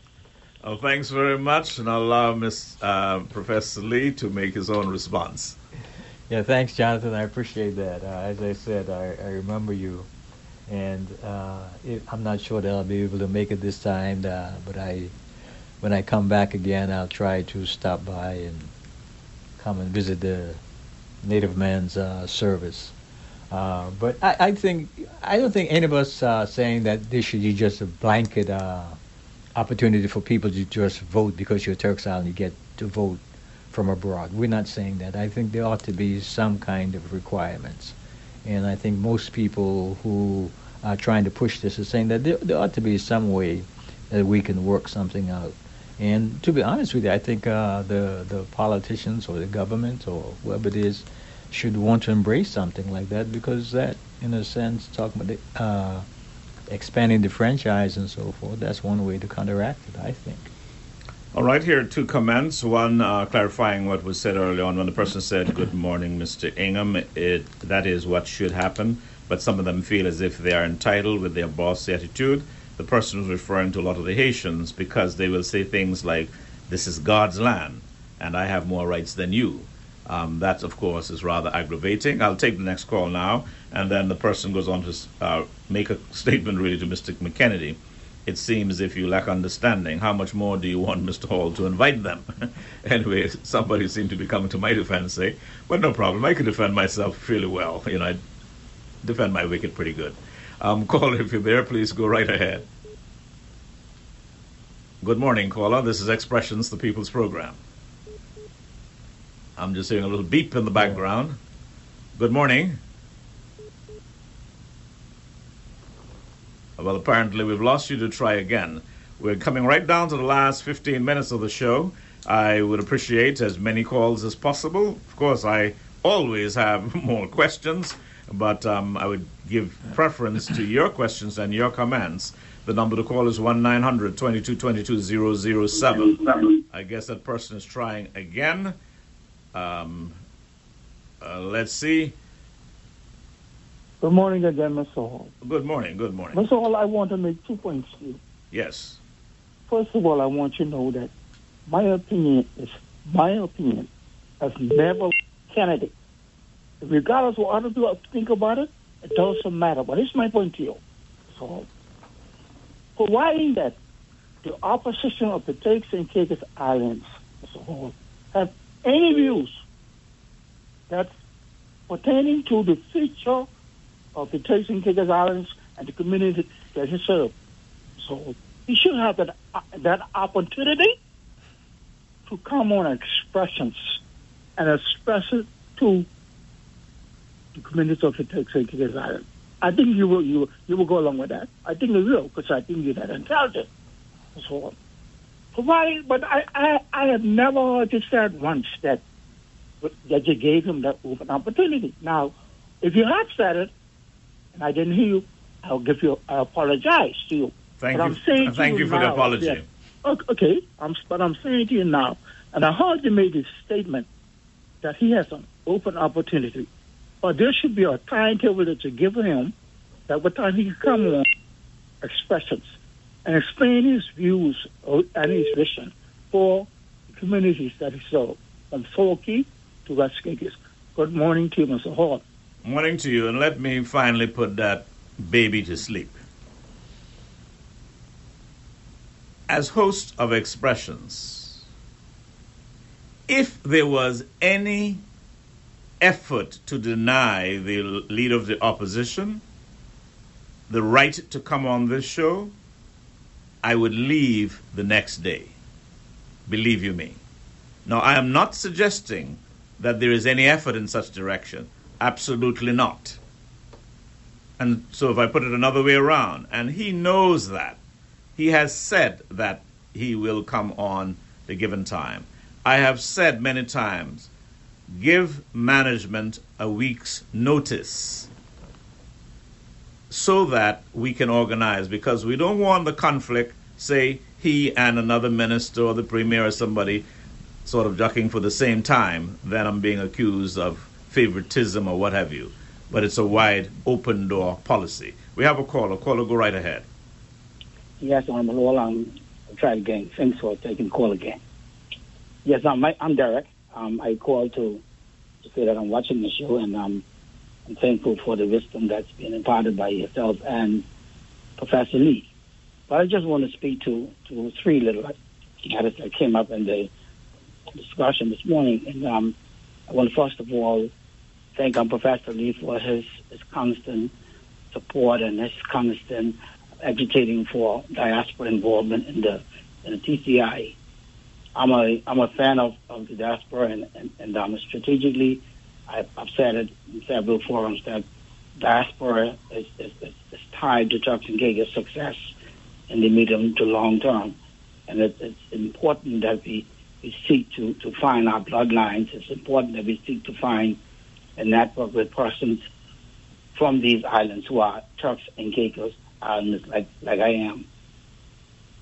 Oh, thanks very much, and I'll allow Miss uh, Professor Lee to make his own response. Yeah, thanks, Jonathan. I appreciate that. Uh, as I said, I, I remember you, and uh, it, I'm not sure that I'll be able to make it this time. Uh, but I, when I come back again, I'll try to stop by and come and visit the Native Man's uh, service. Uh, but I, I think I don't think any of us are saying that this should be just a blanket uh, opportunity for people to just vote because you're Turks Island, you get to vote from abroad. We're not saying that. I think there ought to be some kind of requirements, and I think most people who are trying to push this are saying that there, there ought to be some way that we can work something out. And to be honest with you, I think uh, the the politicians or the government or whoever it is should want to embrace something like that because that, in a sense, talking about the, uh, expanding the franchise and so forth, that's one way to counteract it, I think. All right, here are two comments. One uh, clarifying what was said earlier on when the person said, Good morning, Mr. Ingham. It, that is what should happen, but some of them feel as if they are entitled with their bossy attitude. The person was referring to a lot of the Haitians because they will say things like, This is God's land, and I have more rights than you. Um, that, of course, is rather aggravating. I'll take the next call now, and then the person goes on to uh, make a statement really to Mr. McKennedy. It seems if you lack understanding. How much more do you want Mr. Hall to invite them? anyway, somebody seemed to be coming to my defense, say, but no problem. I can defend myself fairly well. You know, I defend my wicket pretty good. Um, caller, if you're there, please go right ahead. Good morning, caller. This is Expressions, the People's Program. I'm just hearing a little beep in the background. Good morning. Well, apparently we've lost you to try again. We're coming right down to the last 15 minutes of the show. I would appreciate as many calls as possible. Of course, I always have more questions, but um, I would give preference to your questions and your comments. The number to call is 1 900 22 22 007. I guess that person is trying again. Um, uh, let's see. Good morning again, Mr. Hall. Good morning. Good morning. Mr. Hall, I want to make two points to you. Yes. First of all, I want you to know that my opinion is my opinion as never candidate. Regardless of what other people think about it, it doesn't matter. But here's my point to you. So, providing that the opposition of the Turks and Caicos Islands, Mr. Hall, have any views that pertaining to the future of the and Caicos Islands and the community that he served. So he should have that that opportunity to come on expressions and express it to the community of the and Caicos Islands. I think you will you you will go along with that. I think you will because I think you're that intelligent. So providing, but I, I I have never heard you said once that that you gave him that open opportunity. Now, if you have said it, and I didn't hear you, I'll give you. I apologize to you. Thank but you. I'm saying thank you, for the apology. yeah, okay, I'm, but I'm saying to you now, and I heard you made this statement that he has an open opportunity, but there should be a timetable that you give him that what time he can come on expressions and explain his views or- and his vision for the communities that he served, from Forky to West. Good morning to you, Mr. Hall. Morning to you, and let me finally put that baby to sleep. As host of Expressions, if there was any effort to deny the leader of the opposition the right to come on this show, I would leave the next day. Believe you me. Now, I am not suggesting that there is any effort in such direction. Absolutely not. And so, if I put it another way around, and he knows that, he has said that he will come on the given time. I have said many times give management a week's notice so that we can organize because we don't want the conflict, say, he and another minister or the premier or somebody sort of jockeying for the same time, then I'm being accused of favoritism or what have you. But it's a wide open door policy. We have a caller. Caller, go right ahead. Yes, I'm Lowell. I'm try again. Thanks for taking call again. Yes, I'm, I'm Derek. Um, I called to, to say that I'm watching the show and um, I'm thankful for the wisdom that's been imparted by yourself and Professor Lee. But I just want to speak to, to three little matters that came up in the discussion this morning. And um, I want to first of all thank um, Professor Lee for his, his constant support and his constant agitating for diaspora involvement in the in the TCI. I'm a I'm a fan of, of the diaspora and, and, and um, strategically I've, I've said it in several forums that diaspora is, is, is, is tied to Caicos success in the medium to long term. And it, it's important that we, we seek to, to find our bloodlines. It's important that we seek to find a network with persons from these islands who are Turks and Caicos islands like, like I am.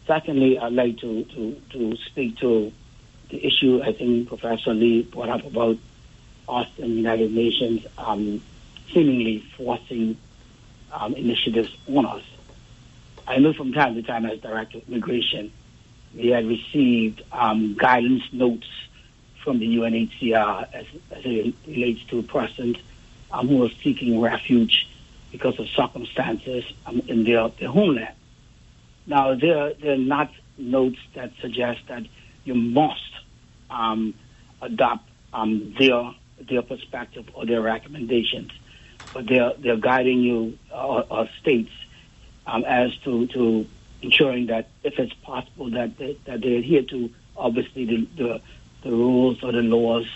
Secondly, I'd like to, to, to speak to the issue I think Professor Lee brought up about us and the United Nations um, seemingly forcing um, initiatives on us. I know from time to time as Director of Immigration, we had received um, guidance notes from the UNHCR as, as it relates to persons um, who are seeking refuge because of circumstances. Um, in their, their homeland. Now, they're, they're not notes that suggest that you must um, adopt um, their their perspective or their recommendations, but they're they're guiding you uh, or states um, as to to ensuring that if it's possible that they, that they adhere to obviously the, the the rules or the laws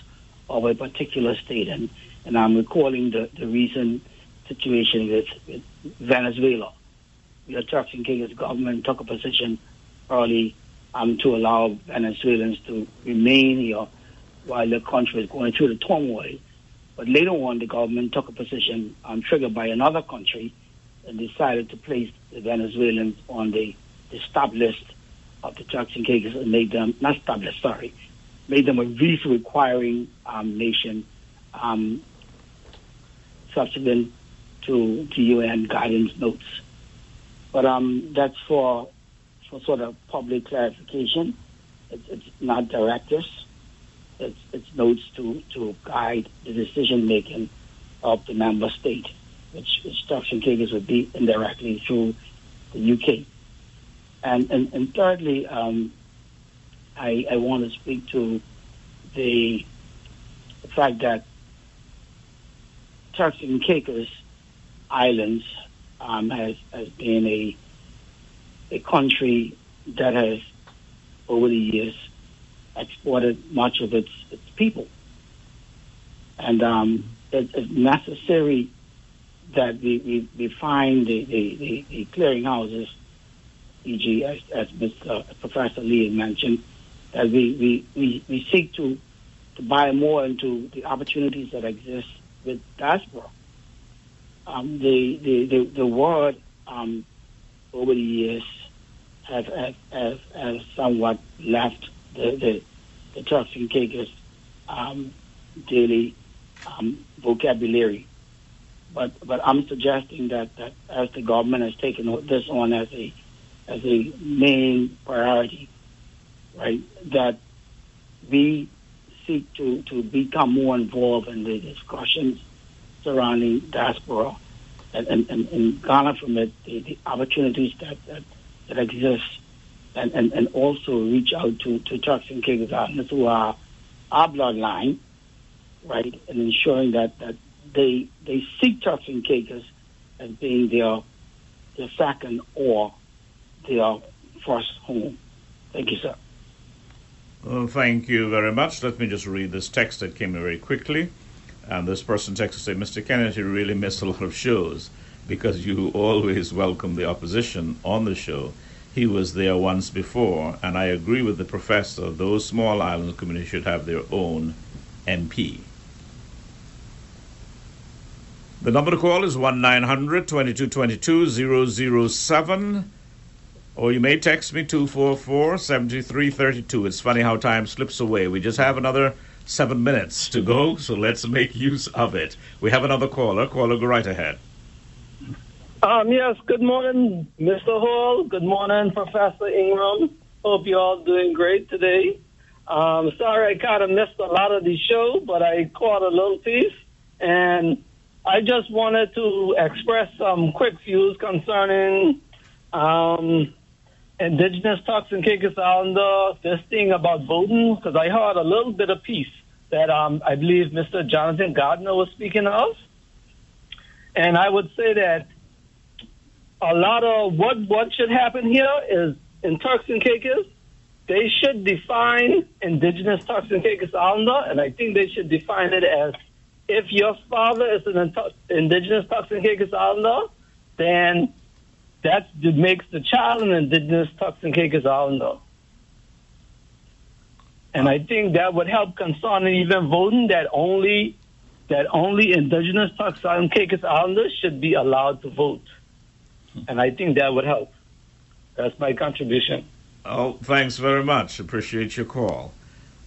of a particular state, and and I'm recalling the the recent situation with, with Venezuela. The Turks and Caicos government took a position early um, to allow Venezuelans to remain here while the country was going through the turmoil. But later on, the government took a position um, triggered by another country and decided to place the Venezuelans on the, the stop list of the Turks and Caicos and made them, not stop list, sorry, made them a visa requiring um, nation um, subsequent to, to UN guidance notes. But um, that's for, for sort of public clarification. It's, it's not directives its, its notes to, to guide the decision making of the member state, which instruction takers would be indirectly through the UK. And, and, and thirdly, um, I, I want to speak to the, fact that Turks and Caicos Islands um, has, has been a, a country that has, over the years, exported much of its, its people. And um, it, it's necessary that we, we, we find the, the, the, the clearinghouses, e.g., as, as Mr. Professor Lee mentioned, that we, we, we, we seek to, to buy more into the opportunities that exist with diaspora. Um, the, the, the, the word um, over the years have, have, have, somewhat left the, the, the Turks and Caicos um, daily um, vocabulary. But but I'm suggesting that, that as the government has taken this on as a as a main priority, right, that we seek to, to become more involved in the discussions surrounding diaspora and, and, and, and garner from it the, the opportunities that, that, that exist and, and, and also reach out to, to Turks and Caicos who are our bloodline, right, and ensuring that, that they they seek Turks and Caicos as being their their second or their first home. Thank you, sir. Thank you very much. Let me just read this text that came in very quickly. And this person texted say, Mr. Kennedy you really missed a lot of shows because you always welcome the opposition on the show he was there once before, and I agree with the professor, those small island communities should have their own MP. The number to call is 1 900 2222 007, or you may text me 244 7332. It's funny how time slips away. We just have another seven minutes to go, so let's make use of it. We have another caller. Caller, go right ahead. Um, yes, good morning, Mr. Hall. Good morning, Professor Ingram. Hope you're all doing great today. Um, sorry I kind of missed a lot of the show, but I caught a little piece. And I just wanted to express some quick views concerning um, indigenous Turks and Caicos Islander, this thing about voting, because I heard a little bit of piece that um, I believe Mr. Jonathan Gardner was speaking of. And I would say that a lot of what, what should happen here is in Turks and Caicos, they should define indigenous Turks and Caicos Islander, and I think they should define it as if your father is an indigenous Turks and Caicos Islander, then that makes the child an indigenous and Caicos Islander. And I think that would help concerning even voting that only that only indigenous Turks and Caicos Islanders should be allowed to vote. And I think that would help. That's my contribution. Oh, thanks very much. Appreciate your call.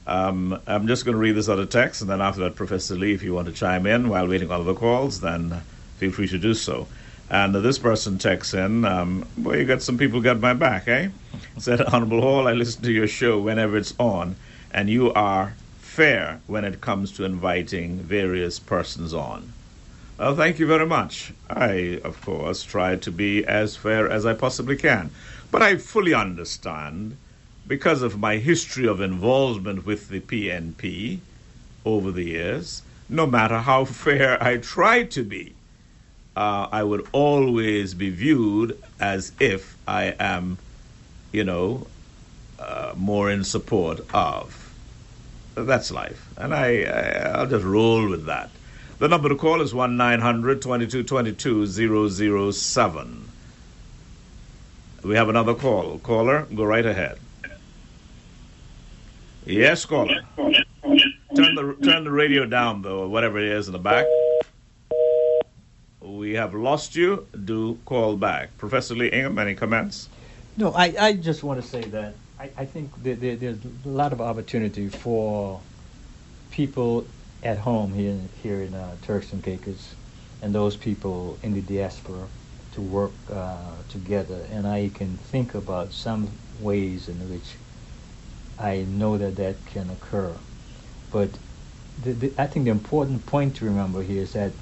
Um, I'm just going to read this other text, and then after that, Professor Lee, if you want to chime in while waiting on other calls, then feel free to do so. And uh, this person texts in, um, well, you got some people got my back, eh? Said, Honorable Hall, I listen to your show whenever it's on, and you are fair when it comes to inviting various persons on. Well, thank you very much. I, of course, try to be as fair as I possibly can. But I fully understand, because of my history of involvement with the PNP over the years, no matter how fair I try to be, uh, I would always be viewed as if I am, you know, uh, more in support of. That's life. And I, I, I'll just roll with that. The number to call is 1 900 2222 007. We have another call. Caller, go right ahead. Yes, caller. Turn the turn the radio down though, or whatever it is in the back. We have lost you. Do call back. Professor Lee Ingham, any comments? No, I, I just want to say that I, I think there, there, there's a lot of opportunity for people at home here here in uh, Turks and Caicos, and those people in the diaspora to work uh, together. And I can think about some ways in which I know that that can occur. But the, the, I think the important point to remember here is that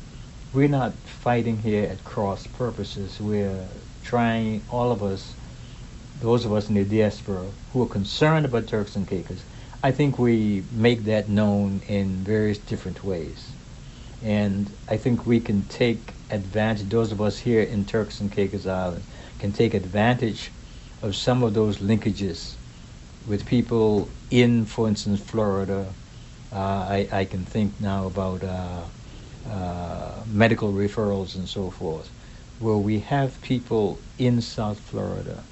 we're not fighting here at cross purposes. We're trying, all of us, those of us in the diaspora who are concerned about Turks and Caicos, I think we make that known in various different ways. And I think we can take advantage, those of us here in Turks and Caicos Island, can take advantage of some of those linkages with people in, for instance, Florida. Uh, I, I can think now about uh, uh, medical referrals and so forth, where we have people in South Florida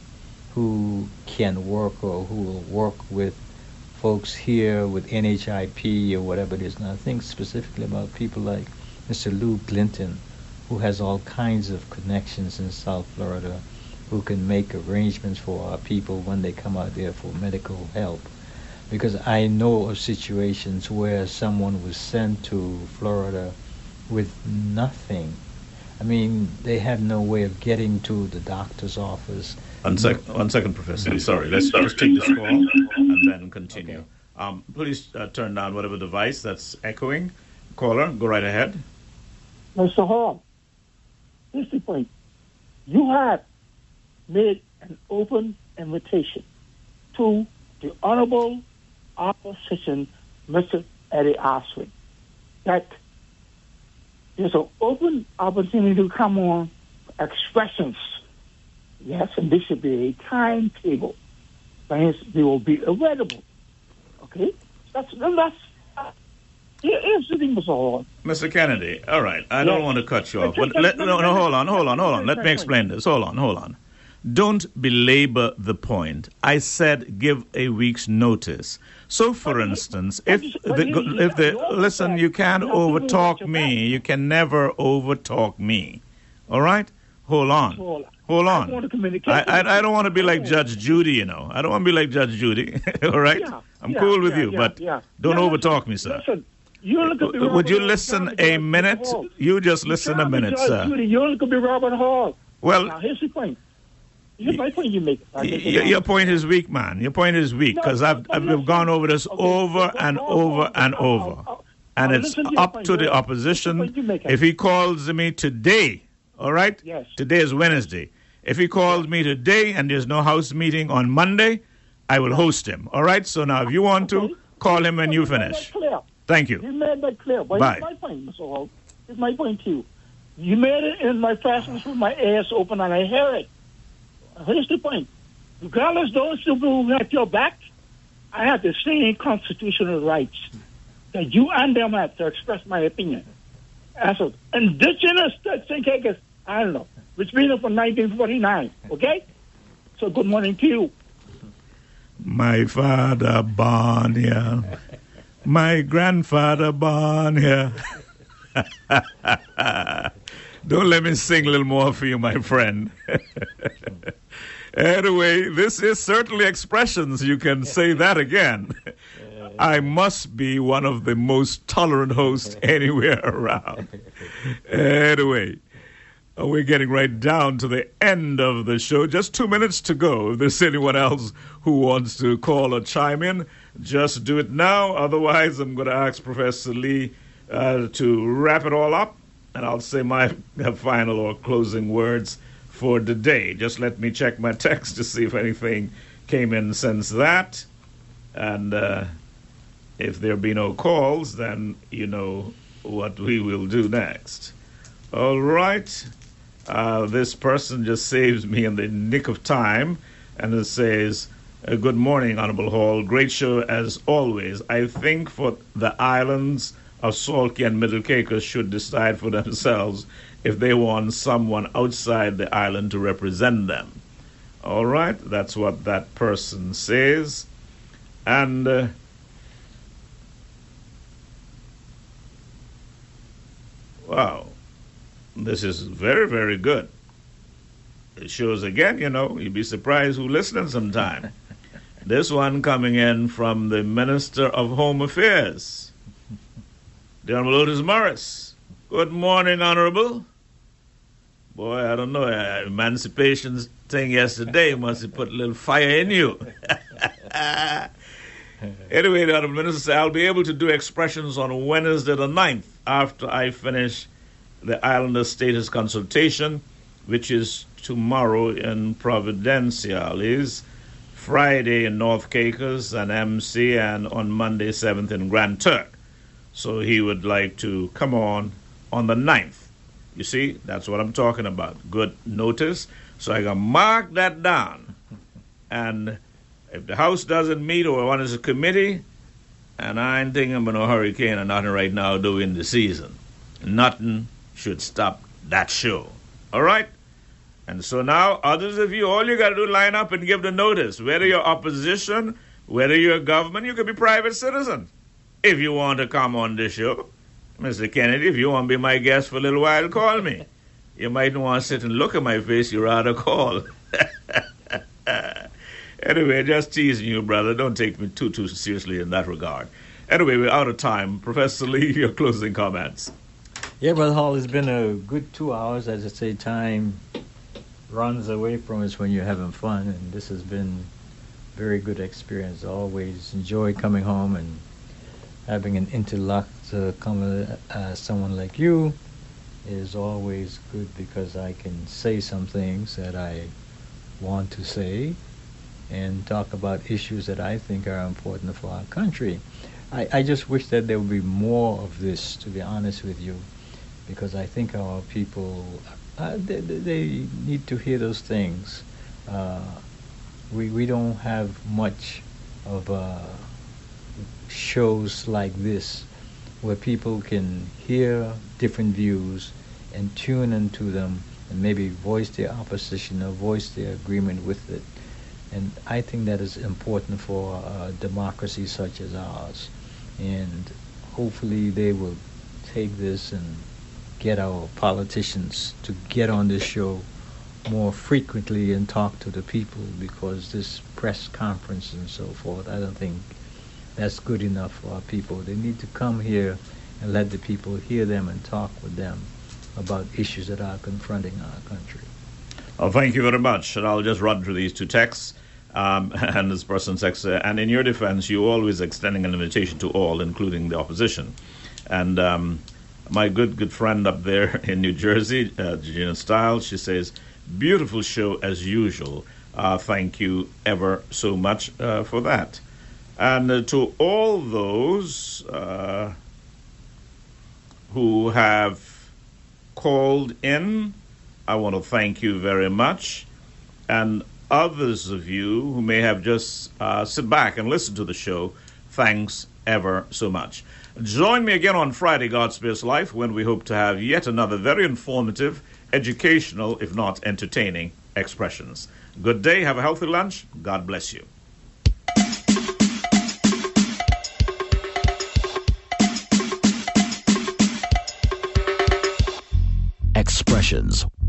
who can work or who will work with folks here with NHIP or whatever it is. And I think specifically about people like Mr. Lou Clinton, who has all kinds of connections in South Florida, who can make arrangements for our people when they come out there for medical help. Because I know of situations where someone was sent to Florida with nothing. I mean, they had no way of getting to the doctor's office. One, sec- one second, Professor. Sorry, let's just take this call and then continue. Okay. Um, please uh, turn down whatever device that's echoing. Caller, go right ahead. Mr. Hall, here's the point. You have made an open invitation to the Honorable Opposition, Mr. Edwin Astwood, that there's an open opportunity to come on expressions. Yes, and this should be a timetable. They will be available. Okay? That's, that's, here's the thing, Mr. Kennedy, all right. I don't Yes. want to cut you off, but let, no, no, hold on, hold on, hold on. Let me explain this. Hold on, hold on. Don't belabor the point. I said give a week's notice. So, for But instance, if you- the, you- if the you listen, you can't you have to do overtalk me. You can never overtalk me. All right? Hold on. Hold I on. want to communicate I, I, I don't want to be like Judge Judy, you know. I don't want to be like Judge Judy. All right? Yeah, I'm yeah, cool with yeah, you, but yeah. don't overtalk me, sir. Listen, you Would you listen a minute? You just listen a minute, Judge sir. Judy. You could be Robert Hall. Well, Now, here's the point. My point you make. I Y- make it y- now. your point is weak, man. Your point is weak No, because I've, I've we've gone over this Okay, over and over and over, I'll- I'll- and I'll it's to up point. to the opposition. point you make. If he calls me today, all right. Yes. Today is Wednesday. If he calls me today and there's no house meeting on Monday, I will host him. All right. So now, if you want to, call him when you Okay, finish. Thank you. You made that clear. But Bye. here's my point, Mr. Hall. Here's my point to you. You made it in my presence with my ears open and I hear it. Here's the point. Regardless those who have your back, I have the same constitutional rights that you and them have to express my opinion. As an indigenous thinkers, I don't know, which been from 1949, okay? So good morning to you. My father born here. My grandfather born here. Don't let me sing a little more for you, my friend. anyway, this is certainly expressions. You can say that again. I must be one of the most tolerant hosts anywhere around. Anyway, uh, we're getting right down to the end of the show. Just two minutes to go. If there's anyone else who wants to call or chime in, just do it now. Otherwise, I'm going to ask Professor Lee uh, to wrap it all up, and I'll say my final or closing words for the day. Just let me check my text to see if anything came in since that. And uh, if there be no calls, then you know what we will do next. All right. Uh, this person just saves me in the nick of time and it says, uh, Good morning, Honorable Hall. Great show as always. I think for the islands of Salt Cay and Middle Caicos should decide for themselves if they want someone outside the island to represent them. All right, that's what that person says. And uh, wow, this is very, very good. It shows again, you know, you'd be surprised who listening sometime. this one coming in from the Minister of Home Affairs, the Honorable Otis Morris. Good morning, Honorable. Boy, I don't know, uh, emancipation thing yesterday must have put a little fire in you. anyway, the Honorable Minister said, I'll be able to do expressions on Wednesday the 9th after I finish the Islander status consultation, which is tomorrow in Providencial, is Friday in North Caicos and MC, and on Monday 7th in Grand Turk. So he would like to come on on the 9th. You see, that's what I'm talking about. Good notice. So I can mark that down. And if the House doesn't meet or one is a committee, and I ain't thinking about no hurricane or nothing right now during the season, nothing should stop that show. All right? And so now, others of you, all you got to do line up and give the notice. Whether you're opposition, whether you're government, you could be private citizen. If you want to come on this show, Mr. Kennedy, if you want to be my guest for a little while, call me. You mightn't want to sit and look at my face, you rather call. anyway, just teasing you, brother. Don't take me too, too seriously in that regard. Anyway, we're out of time. Professor Lee, your closing comments. Yeah, Brother Hall, it's been a good two hours. As I say, time runs away from us when you're having fun, and this has been very good experience. Always enjoy coming home and having an interlocutor come uh, someone like you is always good because I can say some things that I want to say and talk about issues that I think are important for our country. I, I just wish that there would be more of this, to be honest with you, because I think our people, uh, they, they need to hear those things. Uh, we, we don't have much of uh, shows like this where people can hear different views and tune into them and maybe voice their opposition or voice their agreement with it. And I think that is important for a democracy such as ours. And hopefully they will take this and get our politicians to get on this show more frequently and talk to the people because this press conference and so forth, I don't think that's good enough for our people. They need to come here and let the people hear them and talk with them about issues that are confronting our country. Well, thank you very much. And I'll just run through these two texts. Um, and this person says, uh, and in your defense, you're always extending an invitation to all, including the opposition. And um, my good, good friend up there in New Jersey, uh, Gina Stiles, she says, beautiful show as usual. Uh, thank you ever so much uh, for that. And to all those uh, who have called in, I want to thank you very much. And others of you who may have just uh, sit back and listen to the show, thanks ever so much. Join me again on Friday, God Space Life, when we hope to have yet another very informative, educational, if not entertaining, expressions. Good day, have a healthy lunch. God bless you. Expressions